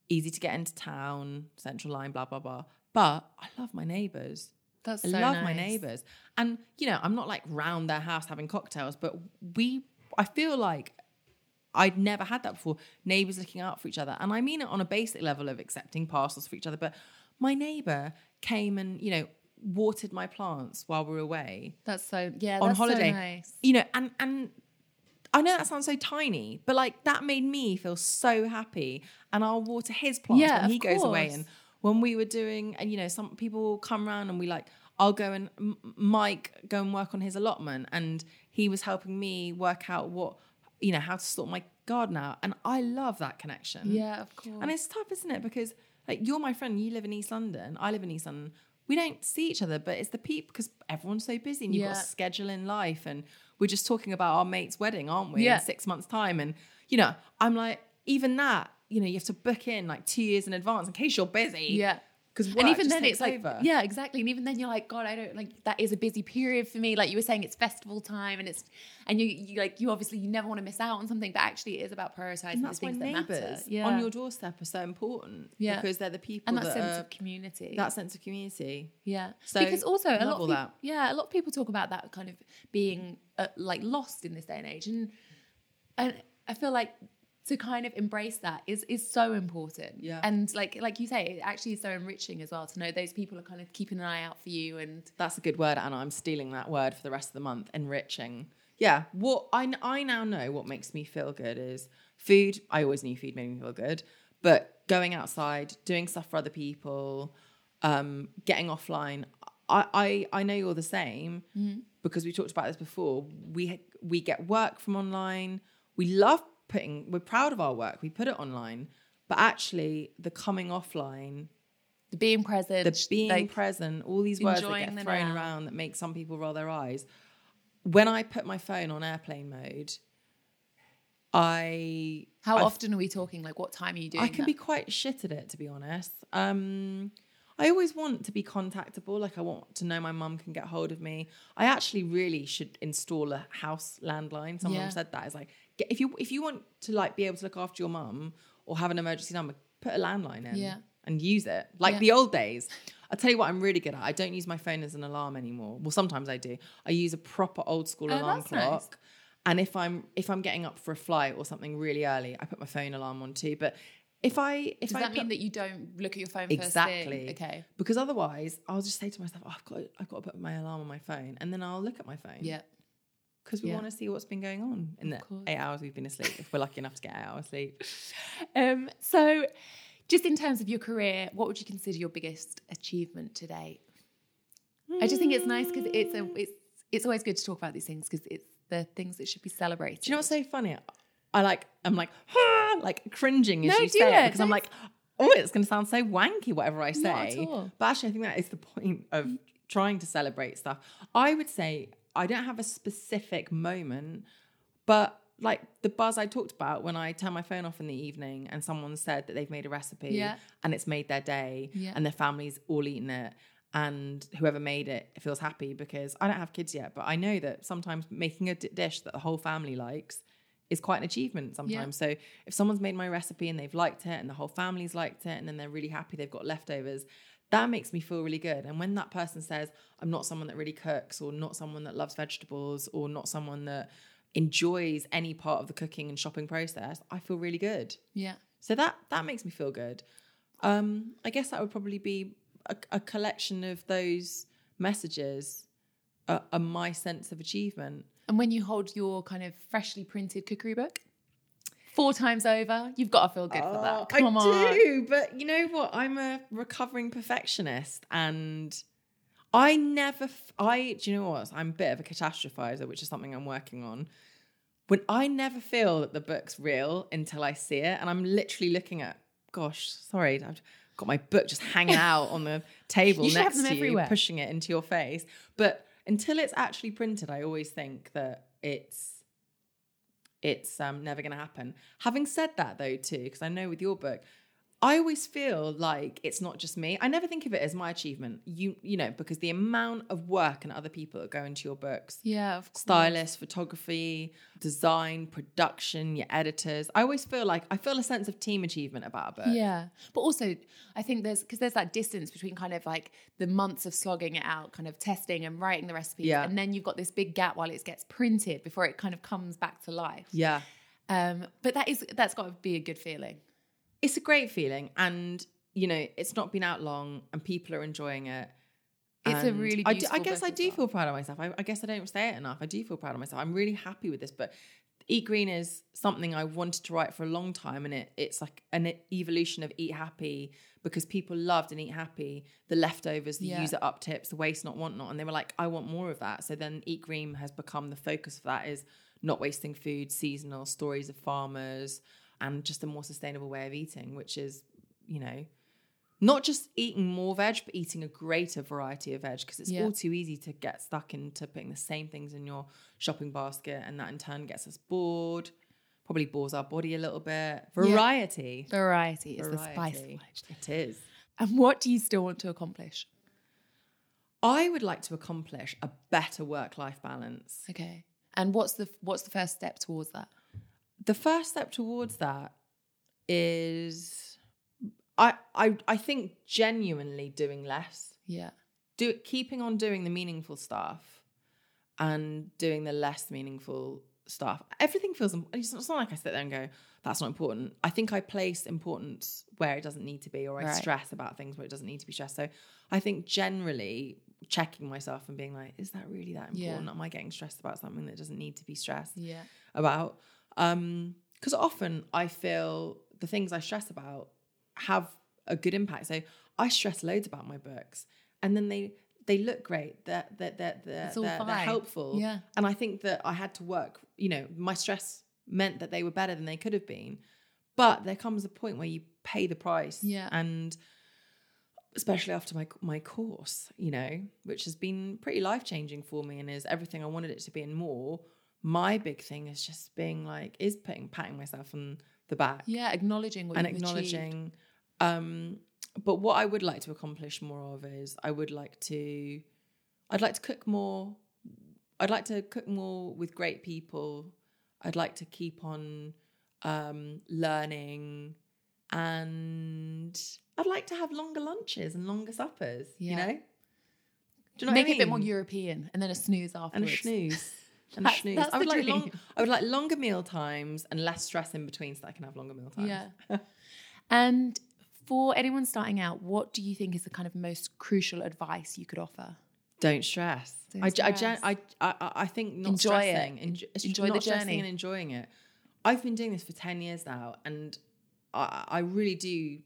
easy to get into town, central line, blah, blah, blah. But I love my neighbors. That's so. Nice. I so love my neighbors. And, you know, I'm not like round their house having cocktails, but we, I feel like I'd never had that before. Neighbors looking out for each other. And I mean it on a basic level of accepting parcels for each other. But my neighbor came and, you know, watered my plants while we were away That's so yeah. on that's holiday. So nice. You know, and and I know that sounds so tiny, but like that made me feel so happy. And I'll water his plants Yeah, when he goes away. And when we were doing, and you know, some people come around and we like, I'll go and M- Mike go and work on his allotment, and he was helping me work out what, you know, how to sort my garden out. And I love that connection. Yeah, of course. And it's tough, isn't it? Because like you're my friend, you live in East London, I live in East London. We don't see each other, but it's the people because everyone's so busy and you've got Yeah. a schedule in life. And we're just talking about our mate's wedding, aren't we? Yeah. In six months' time. And you know, I'm like, even that, you know, you have to book in like two years in advance in case you're busy. Yeah. Because and even then it's like over. yeah exactly and even then you're like god i don't like that is a busy period for me like you were saying it's festival time and it's and you, you like you obviously you never want to miss out on something but actually it is about prioritizing And the that's why things that matter yeah on your doorstep are so important. Yeah. Because they're the people and that, that, sense are, of community that sense of community. yeah So, because also a lot of people, that. yeah a lot of people talk about that kind of being uh, like lost in this day and age and and i feel like to kind of embrace that is is so important Yeah. and like like you say it actually is so enriching as well to know those people are kind of keeping an eye out for you and That's a good word, Anna. I'm stealing that word for the rest of the month. Enriching. Yeah. What I I now know what makes me feel good is food. I always knew food made me feel good, but going outside, doing stuff for other people, um, getting offline. I, I I know you're the same because we talked about this before. We we get work from online. We love putting. We're proud of our work. We put it online, but actually, the coming offline the being present the being like, present, all these words that get thrown around that make some people roll their eyes. When I put my phone on airplane mode, I How I- often are we talking? Like, what time are you doing? I can that? be quite shit at it, to be honest. Um, I always want to be contactable. Like I want to know my mum can get hold of me. I actually really should install a house landline. Someone Yeah. said that is like if you if you want to like be able to look after your mum or have an emergency number, put a landline in Yeah. and use it like Yeah. the old days. I'll tell you what I'm really good at. I don't use my phone as an alarm anymore. Well, sometimes I do. I use a proper old school Oh, alarm that's nice. clock. And if I'm if I'm getting up for a flight or something really early, I put my phone alarm on too. But if I if Does I that put- mean that you don't look at your phone first exactly? Okay. because otherwise I'll just say to myself, oh, I've got I've got to put my alarm on my phone, and then I'll look at my phone. Yeah. Because we Yeah. want to see what's been going on in the eight hours we've been asleep. if we're lucky enough to get eight hours sleep, Um, so, just in terms of your career, what would you consider your biggest achievement to date? I just think it's nice because it's a it's it's always good to talk about these things because it's the things that should be celebrated. do you know what's so funny? I like I'm like "Ah," like cringing as No, you say it because I'm like, oh, it's going to sound so wanky whatever I say. But actually, I think that is the point of trying to celebrate stuff. I would say I don't have a specific moment, but like the buzz I talked about when I turn my phone off in the evening and someone said that they've made a recipe Yeah. and it's made their day Yeah. and their family's all eaten it and whoever made it feels happy because I don't have kids yet, but I know that sometimes making a d- dish that the whole family likes is quite an achievement sometimes. So if someone's made my recipe and they've liked it and the whole family's liked it and then they're really happy they've got leftovers, that makes me feel really good. And when that person says, I'm not someone that really cooks or not someone that loves vegetables or not someone that enjoys any part of the cooking and shopping process, I feel really good. Yeah. So that that makes me feel good. Um, I guess that would probably be a, a collection of those messages, uh, are my sense of achievement. And when you hold your kind of freshly printed cookery book four times over, you've got to feel good for that. Oh, Come Oh, I on. do, but you know what? I'm a recovering perfectionist, and I never. f- I do you know what? I'm a bit of a catastrophizer, which is something I'm working on. When I never feel that the book's real until I see it, and I'm literally looking at. Gosh, sorry, I've got my book just hanging out on the table You next to you, pushing it into your face. But until it's actually printed, I always think that it's it's um, never going to happen. Having said that, though, too, because I know with your book, I always feel like it's not just me. I never think of it as my achievement. You you know, because the amount of work and other people that go into your books. Yeah, of course. Stylist, photography, design, production, your editors. I always feel like I feel a sense of team achievement about a book. Yeah, but also I think there's because there's that distance between kind of like the months of slogging it out, kind of testing and writing the recipes, Yeah. and then you've got this big gap while it gets printed before it kind of comes back to life. Yeah. Um, but that is that's got to be a good feeling. It's a great feeling. And, you know, it's not been out long and people are enjoying it. It's a And really I, do, I guess I do well. feel proud of myself. I, I guess I don't say it enough. I do feel proud of myself. I'm really happy with this. But Eat Green is something I wanted to write for a long time, and it it's like an evolution of Eat Happy because people loved and Eat Happy the leftovers, the Yeah. user up tips, the waste not want not, and they were like, I want more of that. So then Eat Green has become the focus of that is not wasting food, seasonal stories of farmers, and just a more sustainable way of eating, which is you know not just eating more veg, but eating a greater variety of veg because it's Yeah. all too easy to get stuck into putting the same things in your shopping basket, and that in turn gets us bored. Probably bores our body a little bit. Variety. Variety is the spice. Of life. It is. And what do you still want to accomplish? I would like to accomplish a better work-life balance. Okay. And what's the what's the first step towards that? The first step towards that is I I I think genuinely doing less. Yeah. do keeping on doing the meaningful stuff and doing the less meaningful stuff. Everything feels. It's not like I sit there and go, "That's not important." I think I place importance where it doesn't need to be, or I Right. stress about things where it doesn't need to be stressed. So I think generally checking myself and being like, "Is that really that Yeah. important? Am I getting stressed about something that doesn't need to be stressed?" Yeah. about um because often i feel the things i stress about have a good impact so i stress loads about my books and then they they look great they're they're they're, they're, they're, they're helpful Yeah. and i think that i had to work you know my stress meant that they were better than they could have been but there comes a point where you pay the price Yeah. and especially after my my course, you know, which has been pretty life changing for me and is everything I wanted it to be and more. My big thing is just being like, is putting patting myself on the back Yeah. Acknowledging what and acknowledging. Um, but what I would like to accomplish more of is I would like to, I'd like to cook more. I'd like to cook more with great people. I'd like to keep on um, learning, and I'd like to have longer lunches and longer suppers. You know, do you know Make what I it a bit more? European and then a snooze afterwards. and a snooze. And That's- snooze. that's I would the like dream. long, I would like longer meal times and less stress in between, so that I can have longer meal times. Yeah. and for anyone starting out, what do you think is the kind of most crucial advice you could offer? Don't stress. Don't I, I, stress. I, I, I think not Enjoy it. stressing, enjoy, Enjoy not the journey. and enjoying it. I've been doing this for ten years now, and I, I really do.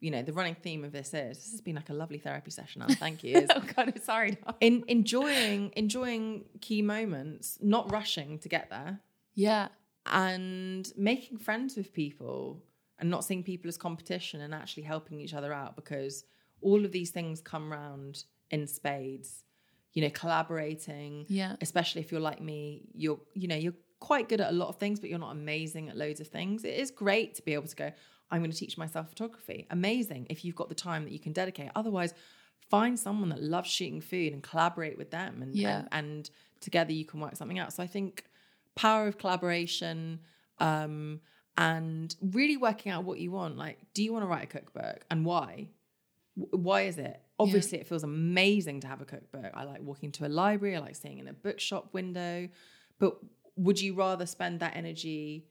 You know, the running theme of this is this has been like a lovely therapy session. Thank you. Oh God, I'm sorry. in enjoying enjoying key moments, not rushing to get there, Yeah. and making friends with people and not seeing people as competition and actually helping each other out because all of these things come round in spades you know collaborating Yeah. especially if you're like me you're you know you're quite good at a lot of things but you're not amazing at loads of things it is great to be able to go i'm going to teach myself photography. Amazing if you've got the time that you can dedicate. Otherwise find someone that loves shooting food and collaborate with them and Yeah. and, and together you can work something out. So i think power of collaboration um and really working out what you want. Like do you want to write a cookbook and why? W- why is it? Obviously it feels amazing to have a cookbook. I like walking to a library i like seeing in a bookshop window but would you rather spend that energy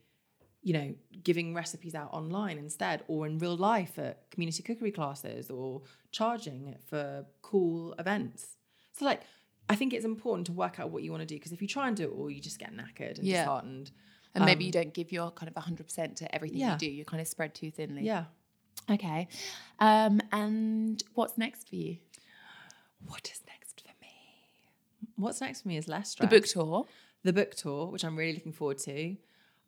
you know giving recipes out online instead or in real life at community cookery classes or charging for cool events so like i think it's important to work out what you want to do because if you try and do it all you just get knackered and Yeah. disheartened And maybe you don't give your kind of 100% to everything Yeah. you do. You kind of spread too thinly. yeah Okay. Um, and what's next for you? what is next for me what's next for me is less The book tour. the book tour, which I'm really looking forward to.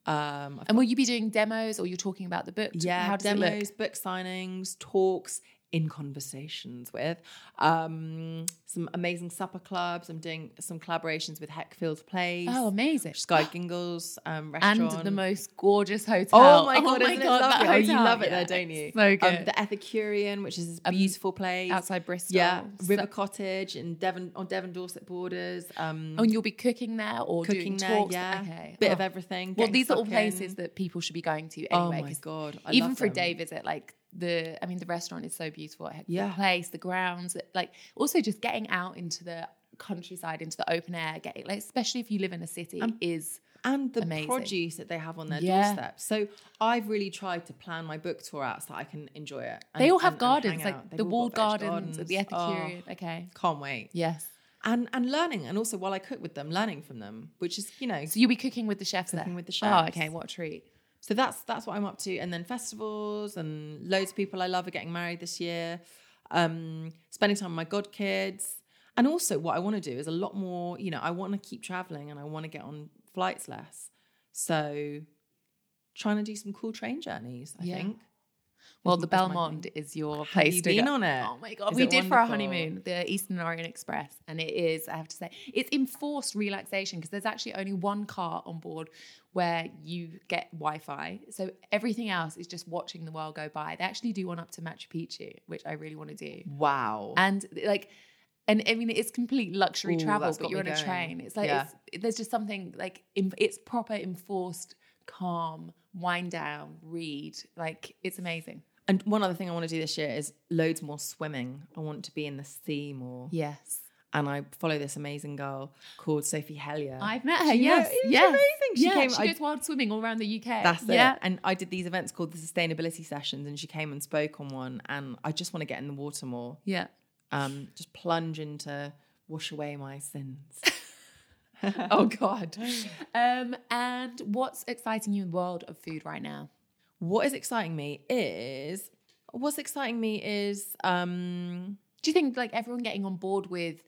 Um, And will you be doing demos or you're talking about the book? yeah, How does it look? demos, book signings, talks, in conversations with. Um, some amazing supper clubs. I'm doing some collaborations with Heckfield Place. Oh, amazing. Skye Gyngell's um, And the most gorgeous hotel. Oh my god, isn't it that lovely? Oh, you love it Yeah, there, don't you? So good. Um, the Ethicurian, which is this beautiful place outside Bristol. Yeah, So- River Cottage in Devon on Devon Dorset borders. Um, Oh, and you'll be cooking there or cooking doing there, talks. yeah. Okay. Bit Oh. of everything. Well, these are all in. places that people should be going to anyway. Oh anyway. my 'cause god, I even for a day visit, like the, I mean, the restaurant is so beautiful. Heck- Yeah. The place, the grounds, like also just getting out into the countryside, into the open air, getting like, especially if you live in a city, um, is and the Amazing. produce that they have on their Yeah. doorstep. So I've really tried to plan my book tour out so that I can enjoy it. they all have and- and gardens, out. like They've the walled veg gardens, at the gardens. Oh, okay. can't wait. Yes. And and learning, and also while I cook with them, learning from them, which is you know So you'll be cooking with the chefs Cooking there? with the oh, chefs. Oh, okay. What a treat. So that's that's what I'm up to, and then festivals and loads of people I love are getting married this year. Um, spending time with my godkids, and also what I want to do is a lot more. You know, I want to keep traveling, and I want to get on flights less. So, trying to do some cool train journeys. I Yeah. think. Well, the Belmond is your place you to been go. on it? Oh my god, Is we did for our honeymoon, the Eastern Orient Express, and it is. I have to say, it's enforced relaxation because there's actually only one car on board where you get Wi-Fi. So everything else is just watching the world go by. They actually do one up to Machu Picchu, which I really want to do, Wow. and like. And I mean, it's complete luxury Ooh, travel, but you're on a going. train. It's like Yeah. it's, there's just something like it's proper enforced, calm, wind down, read. Like it's amazing. And one other thing I want to do this year is loads more swimming. I want to be in the sea more. Yes. And I follow this amazing girl called Sophie Hellyer. I've met her. She- yes, yeah, it's yes. amazing. She yeah, came- She I- goes wild swimming all around the UK. That's yeah. it. And I did these events called the sustainability sessions, and she came and spoke on one. And I just want to get in the water more. Yeah. Um, just plunge into wash away my sins. Oh God. um, and what's exciting you in the world of food right now? What is exciting me is what's exciting me is um Do you think like everyone getting on board with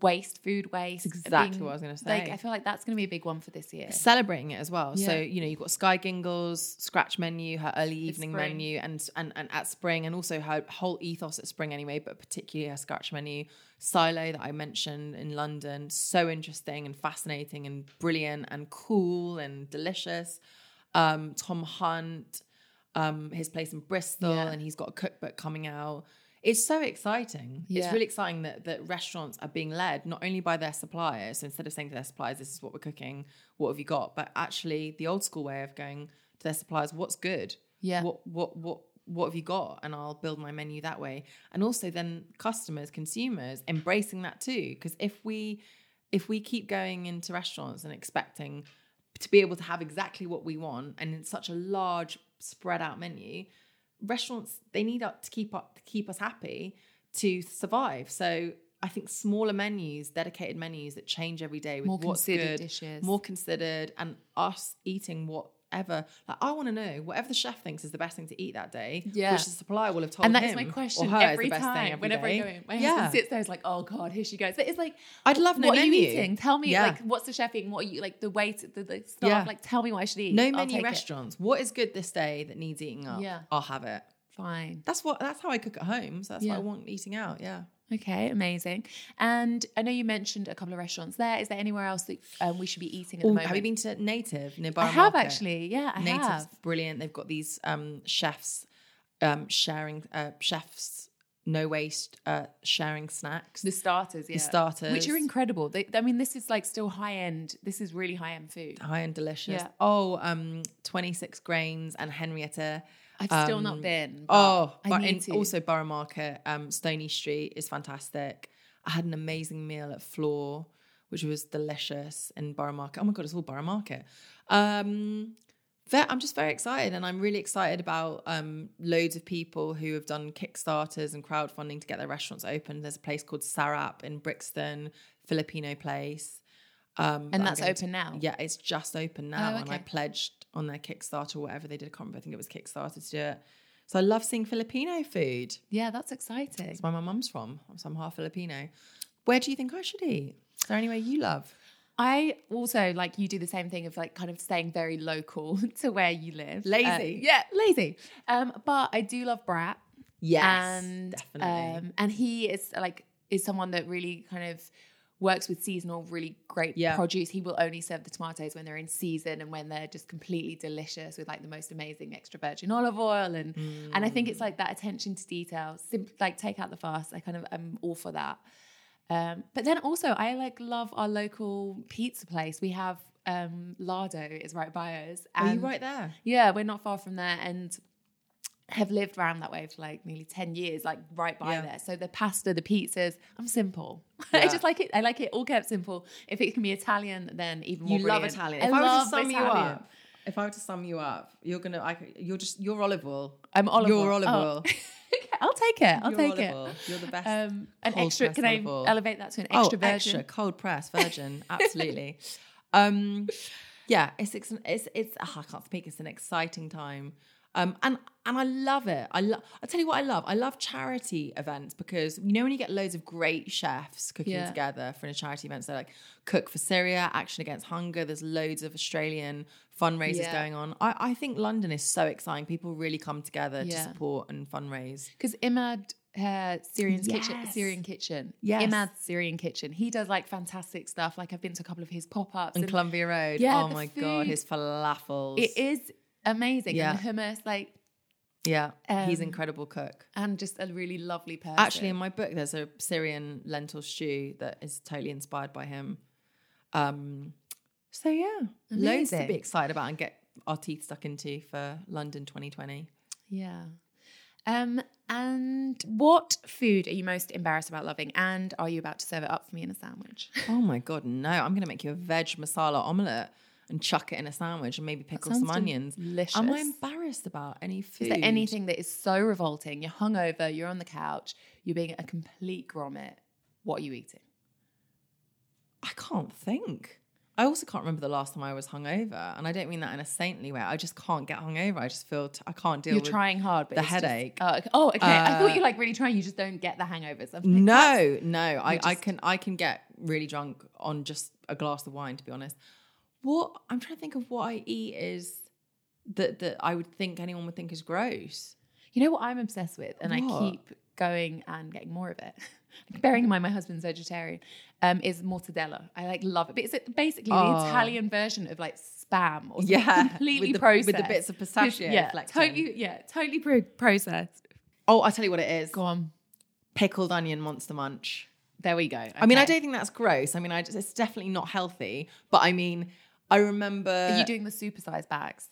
waste, food waste? exactly what I was gonna say. Like. I feel like that's going to be a big one for this year. celebrating it as well. So you know you've got Skye Gyngell's scratch menu, her early evening menu, and and and at Spring, and also her whole ethos at Spring anyway, but particularly her scratch menu. Silo that I mentioned in London, so interesting and fascinating and brilliant and cool and delicious. Um, Tom Hunt, um, his place in Bristol, Yeah. and he's got a cookbook coming out. It's so exciting. It's really exciting that, that restaurants are being led not only by their suppliers. So instead of saying to their suppliers, this is what we're cooking, what have you got? But actually the old school way of going to their suppliers, what's good? Yeah. What what what what have you got? And I'll build my menu that way. And also then customers, consumers embracing that too. Because if we if we keep going into restaurants and expecting to be able to have exactly what we want and in such a large spread out menu, restaurants they need up to keep up to keep us happy to survive. So I think smaller menus, dedicated menus that change every day with More what's considered good, dishes. more considered, and us eating whatever. Like I want to know whatever the chef thinks is the best thing to eat that day. Yeah. which the supplier will have told and that is my question every the best thing time. every whenever day. I go in, my yeah. husband sits there, is like, "Oh God, here she goes." But it's like, I'd love no what are you menu. eating? Tell me, Yeah. like, what's the chef eating? What are you like? The weight, the, the stuff. Yeah. Like, tell me what I should eat. No menu take it. restaurants. What is good this day that needs eating up? Yeah. I'll have it. Fine. That's what. That's how I cook at home. So that's Yeah. what I want eating out. Yeah. Okay, amazing. And I know you mentioned a couple of restaurants there. Is there anywhere else that um, we should be eating at the Ooh, moment? have you been to Native near I have Market? actually. Yeah, I Native's have. brilliant. They've got these um, chefs um, sharing uh, chefs no waste uh, sharing snacks. The starters, yeah. The starters. Which are incredible. They, I mean, this is like still high end. This is really high end food. high and delicious. Yeah. Oh, um, 26 grains and Henrietta. I've still Um, not been. but Oh, I but need in, to. also Borough Market, um, Stony Street is fantastic. I had an amazing meal at Flor, which was delicious in Borough Market. Oh my god, it's all Borough Market. Um, I'm just very excited, and I'm really excited about um, loads of people who have done Kickstarters and crowdfunding to get their restaurants open. There's a place called Sarap in Brixton, Filipino place. Um, and that's going to- open now. yeah, it's just open now, Oh, and I pledged on their Kickstarter or whatever they did. I can't remember. I think it was Kickstarter to do it. So I love seeing Filipino food. Yeah, that's exciting. That's where my mum's from. So I'm half Filipino. Where do you think I should eat? Is there anywhere you love? I also like you do the same thing of like kind of staying very local to where you live. Lazy. Uh, yeah, lazy. Um, but I do love Brat. Yes, and definitely. um, and he is like is someone that really kind of works with seasonal, really great Yeah. produce. He will only serve the tomatoes when they're in season and when they're just completely delicious with like the most amazing extra virgin olive oil and and I think it's like that attention to detail. Like take out the fast. I kind of am all for that. Um, but then also I like love our local pizza place. We have um Lardo is right by us. Are you right there? yeah, we're not far from there and have lived around that way for like nearly 10 years, like right by Yeah. there. So the pasta, the pizzas, I'm simple. I just like it. I like it all kept simple. If it can be Italian, then even more You love. Italian. I If I, were to sum you up, if I were to sum you up, you're gonna, I, you're just, you're olive oil. I'm olive oil. You're olive Oh. oil. Okay, I'll take it. I'll You're take it. oil. You're the best. Um, an extra, can I elevate that to an extra oh, virgin? extra cold press virgin. Absolutely. um, yeah, it's it's it's, it's oh, I can't speak. It's an exciting time. Um, and and I love it. I love. I tell you what, I love. I love charity events because you know when you get loads of great chefs cooking Yeah. together for a charity event. So like Cook for Syria, Action Against Hunger. There's loads of Australian fundraisers Yeah. going on. I, I think London is so exciting. People really come together to support and fundraise. Because Imad uh, Syrian's kitchen, Syrian kitchen. Yes. Imad's Syrian kitchen. He does like fantastic stuff. Like I've been to a couple of his pop ups. In Columbia Road. Yeah, oh my god, his falafels. It is amazing. Yeah. And the hummus, like, Yeah, he's Um, incredible cook. and just a really lovely person. Actually, in my book, there's a Syrian lentil stew that is totally inspired by him. Um, so yeah, loads to be excited about and get our teeth stuck into for London 2020. yeah. Um, and what food are you most embarrassed about loving? And are you about to serve it up for me in a sandwich? Oh my god, no! I'm going to make you a veg masala omelette and chuck it in a sandwich and maybe pickle some onions. delicious. Am I embarrassed about any food? Is there anything that is so revolting? You're hungover, you're on the couch, you're being a complete grommet. What are you eating? I can't think. I also can't remember the last time I was hungover, and I don't mean that in a saintly way. I just can't get hungover. I just feel I can't deal with. You're trying hard, but the it's just- headache. oh, okay. Okay. I Uh, thought you like really trying. You just don't get the hangovers. Like, No, no. I, I can I can get really drunk on just a glass of wine, to be honest. What I'm trying to think of what I eat is that that I would think anyone would think is gross. You know what I'm obsessed with, and I keep going and getting more of it. Bearing in mind my husband's vegetarian, um, is mortadella. I like love it, but it's basically Oh. the Italian version of like spam or something Yeah, completely with the- processed with the bits of pistachio yeah, totally, yeah, totally pro- processed. Oh, I'll tell you what it is: Go on, pickled onion monster munch. there we go. I mean, I don't think that's gross. I mean, I just, it's definitely not healthy. But I mean, I remember. Are you doing the supersized bags?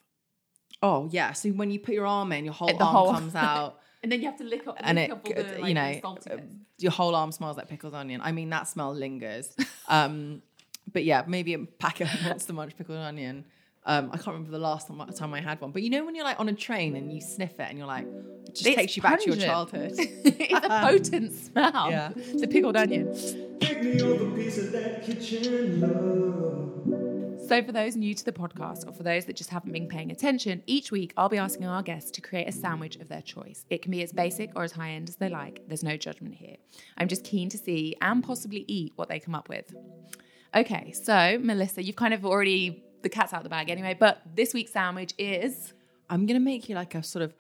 oh yeah, so when you put your arm in, your whole The arm whole- comes out. And then you have to lick up, and lick it, up all the, like, you know, the salty uh, bits. your whole arm smells like pickled onion. I mean, that smell lingers. Um, but yeah, maybe a packet of Monster Munch pickled onion. Um, I can't remember the last time, time I had one. But you know when you're like on a train and you sniff it and you're like, it just It's takes you back to your childhood. it's a potent smell. Yeah. The pickled onion. So, for those new to the podcast, or for those that just haven't been paying attention, each week I'll be asking our guests to create a sandwich of their choice. It can be as basic or as high end as they like. There's no judgment here. I'm just keen to see and possibly eat what they come up with. Okay, so Melissa, you've kind of already the cat's out of the bag anyway, but this week's sandwich is I'm gonna make you like a sort of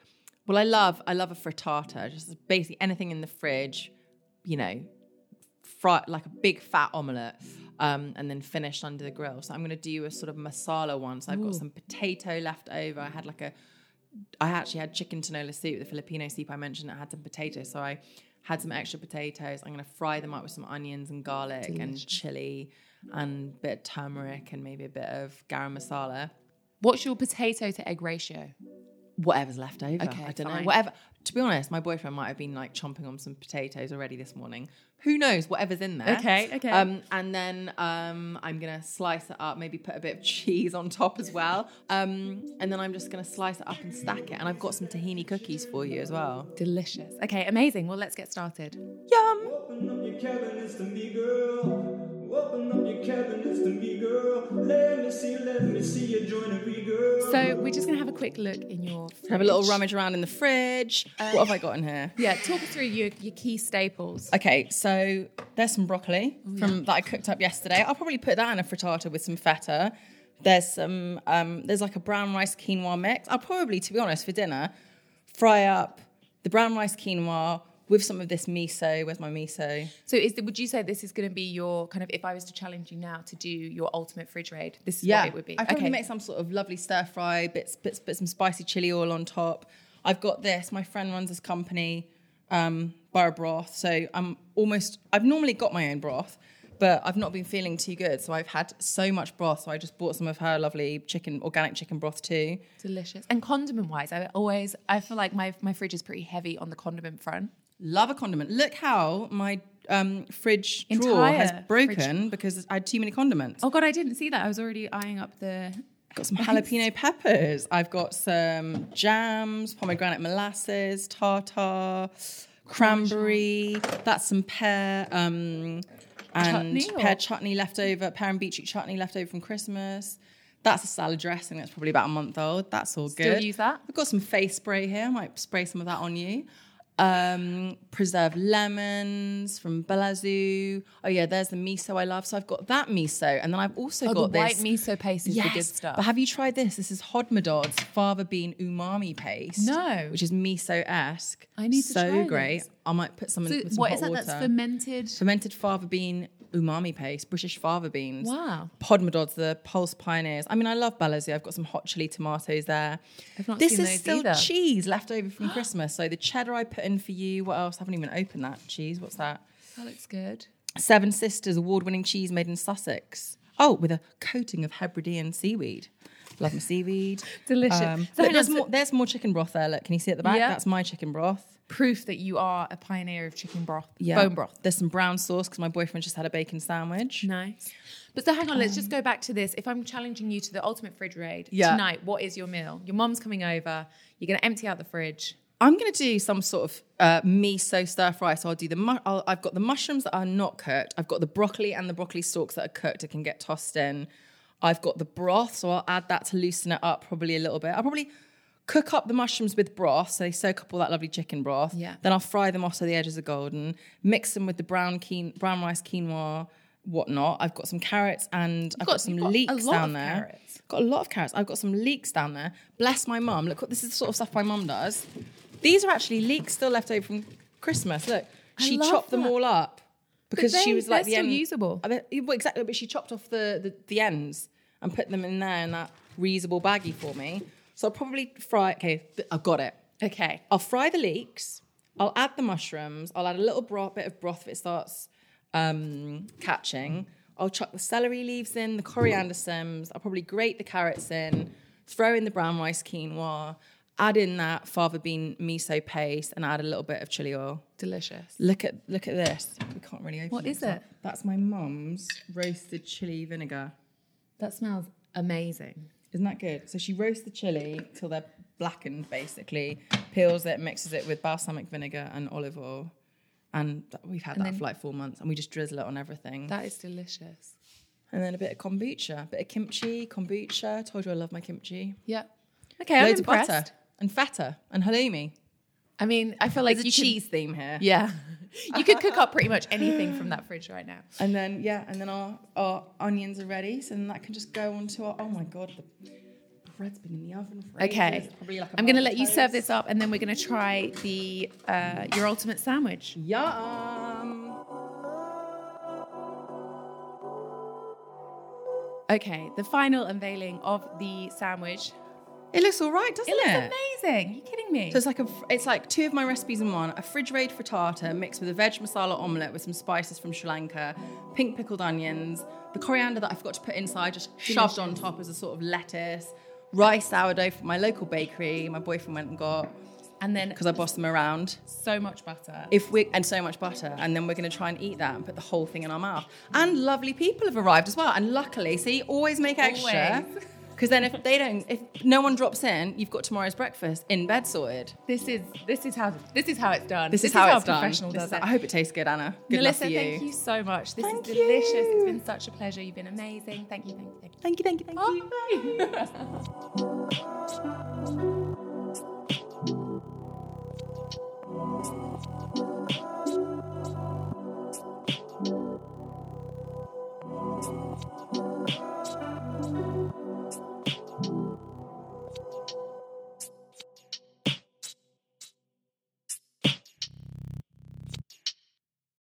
well, I love I love a frittata, just basically anything in the fridge, you know, fry like a big fat omelette, um, and then finished under the grill. So I'm gonna do a sort of masala one. So I've got some potato left over. I had like a I actually had chicken tinola soup, the Filipino soup I mentioned. I had some potatoes, so I had some extra potatoes. I'm gonna fry them up with some onions and garlic and chili and a bit of turmeric and maybe a bit of garam masala what's your potato to egg ratio? whatever's left over. Okay, I don't know. Whatever. To be honest, my boyfriend might have been like chomping on some potatoes already this morning. Who knows? Whatever's in there. Okay, okay. Um, and then um, I'm gonna slice it up. Maybe put a bit of cheese on top as well. Um, and then I'm just gonna slice it up and stack it. And I've got some tahini cookies for you as well. Delicious. Okay, amazing. Well, let's get started. Yum. Open up your cabinets to me, girl. Open up your cabinets to me, girl. Let me see, let me see your joinery, girl. So, we're just going to have a quick look in your Fridge. Have a little rummage around in the fridge. Uh, what have I got in here? Yeah, talk through your, your key staples. Okay, so there's some broccoli from that I cooked up yesterday. I'll probably put that in a frittata with some feta. There's some um, there's like a brown rice quinoa mix. I'll probably, to be honest, for dinner, fry up the brown rice quinoa with some of this miso. Where's my miso? So is the, would you say this is going to be your kind of if I was to challenge you now to do your ultimate fridge raid, this is Yeah, what it would be. I probably make some sort of lovely stir fry, bits, bits, bits, some spicy chili oil on top. I've got this. My friend runs this company, um, Borough Broth. So I'm almost. I've normally got my own broth, but I've not been feeling too good. So I've had so much broth. So I just bought some of her lovely chicken, organic chicken broth too. delicious. And condiment wise, I always I feel like my my fridge is pretty heavy on the condiment front. Love a condiment. Look how my um, fridge drawer has Entire broken because I had too many condiments. Oh god, I didn't see that. I was already eyeing up the got some jalapeno peppers. I've got some jams, pomegranate molasses, tartar, cranberry. That's some pear um, and Chutney or- pear chutney left over, pear and beetroot chutney left over from Christmas. That's a salad dressing that's probably about a month old. That's all good. Still use that? I've got some face spray here. I might spray some of that on you. Um, preserved lemons from Belazu. Oh yeah, there's the miso I love. So I've got that miso, and then I've also Oh, got the white this miso paste is the good stuff. but have you tried this? This is Hodmedod's fava bean umami paste. No. Which is miso esque. I need to so try great. this. I might put some in with some what is that? water. That's fermented. Fermented fava bean umami paste, British fava beans. Wow. Hodmedod's the Pulse Pioneers. I mean, I love Belazu. I've got some hot chili tomatoes there. I've not this seen is those still either. cheese left over from Christmas. So the cheddar I put in for you. What else? I haven't even opened that cheese. What's that? That looks good. Seven Sisters award winning cheese made in Sussex. Oh, with a coating of Hebridean seaweed. Love my seaweed. Delicious. Um, So look, there's, more, there's more chicken broth there. Look, can you see at the back? Yeah. That's my chicken broth. Proof that you are a pioneer of chicken broth, Yeah. bone broth. There's some brown sauce because my boyfriend just had a bacon sandwich. Nice. But so hang on, let's just go back to this. If I'm challenging you to the ultimate fridge raid Yeah. tonight, what is your meal? Your mom's coming over. You're going to empty out the fridge. I'm going to do some sort of uh, miso stir fry. So I'll do the. Mu- I'll, I've got the mushrooms that are not cooked. I've got the broccoli and the broccoli stalks that are cooked. It can get tossed in. I've got the broth, so I'll add that to loosen it up probably a little bit. I'll probably cook up the mushrooms with broth, so they soak up all that lovely chicken broth. Yeah. Then I'll fry them off so the edges are golden. Mix them with the brown brown rice quinoa, whatnot. I've got some carrots and I've got- got, some you've got a leeks lot down of there. carrots. Got a lot of carrots. I've got some leeks down there. Bless my mum. Look, this is the sort of stuff my mum does. These are actually leeks still left over from Christmas. Look, she chopped them all up because they- she was like they're the still end. usable. I mean, well, exactly, but she chopped off the, the the ends and put them in there in that reusable baggie for me. So I'll probably fry. Okay, I've got it. Okay. I'll fry the leeks. I'll add the mushrooms. I'll add a little broth, bit of broth if it starts um, catching. I'll chuck the celery leaves in, the coriander stems. I'll probably grate the carrots in, throw in the brown rice quinoa, add in that fava bean miso paste, and add a little bit of chili oil. Delicious. Look at look at this. We can't really open. What up. it? That's my mum's roasted chili vinegar. That smells amazing. Isn't that good? So she roasts the chili till they're blackened, basically, peels it, mixes it with balsamic vinegar and olive oil. And th- we've had And that then- for like four months, and we just drizzle it on everything. That is delicious. and then a bit of kombucha, a bit of kimchi, kombucha. Told you I love my kimchi. Yeah. Okay, I'm Loads impressed. of butter and feta and halloumi. I mean, I feel like There's a you could- cheese theme here. yeah. you could cook up pretty much anything from that fridge right now. And then yeah, and then our, our onions are ready, so then that can just go onto our. Oh my god, the bread's been in the oven for. Okay. Probably like a I'm going to let you serve this up and then we're going to try the uh, your ultimate sandwich. Yum. Okay, the final unveiling of the sandwich. It looks all right, doesn't It it? looks amazing. you kidding me? So it's like a, it's like two of my recipes in one: a fridge raid frittata mixed with a veg masala omelette with some spices from Sri Lanka, pink pickled onions, the coriander that I forgot to put inside, just shoved on top as a sort of lettuce, rice sourdough from my local bakery. My boyfriend went and got and then because I bossed them around. so much butter. If we and so much butter, and then we're going to try and eat that and put the whole thing in our mouth. And lovely people have arrived as well. And luckily, see, always make extra. Always. Because then, if they don't, if no one drops in, you've got tomorrow's breakfast in bed sorted. This is this is how this is how it's done. This, is how, it's a done. professional This does it. I hope it tastes good, Anna. Good Melissa, luck to you. thank you so much. This Thank is delicious. you. It's been such a pleasure. You've been amazing. Thank you, thank you, thank you. Thank you, thank you, thank you. Oh, Bye.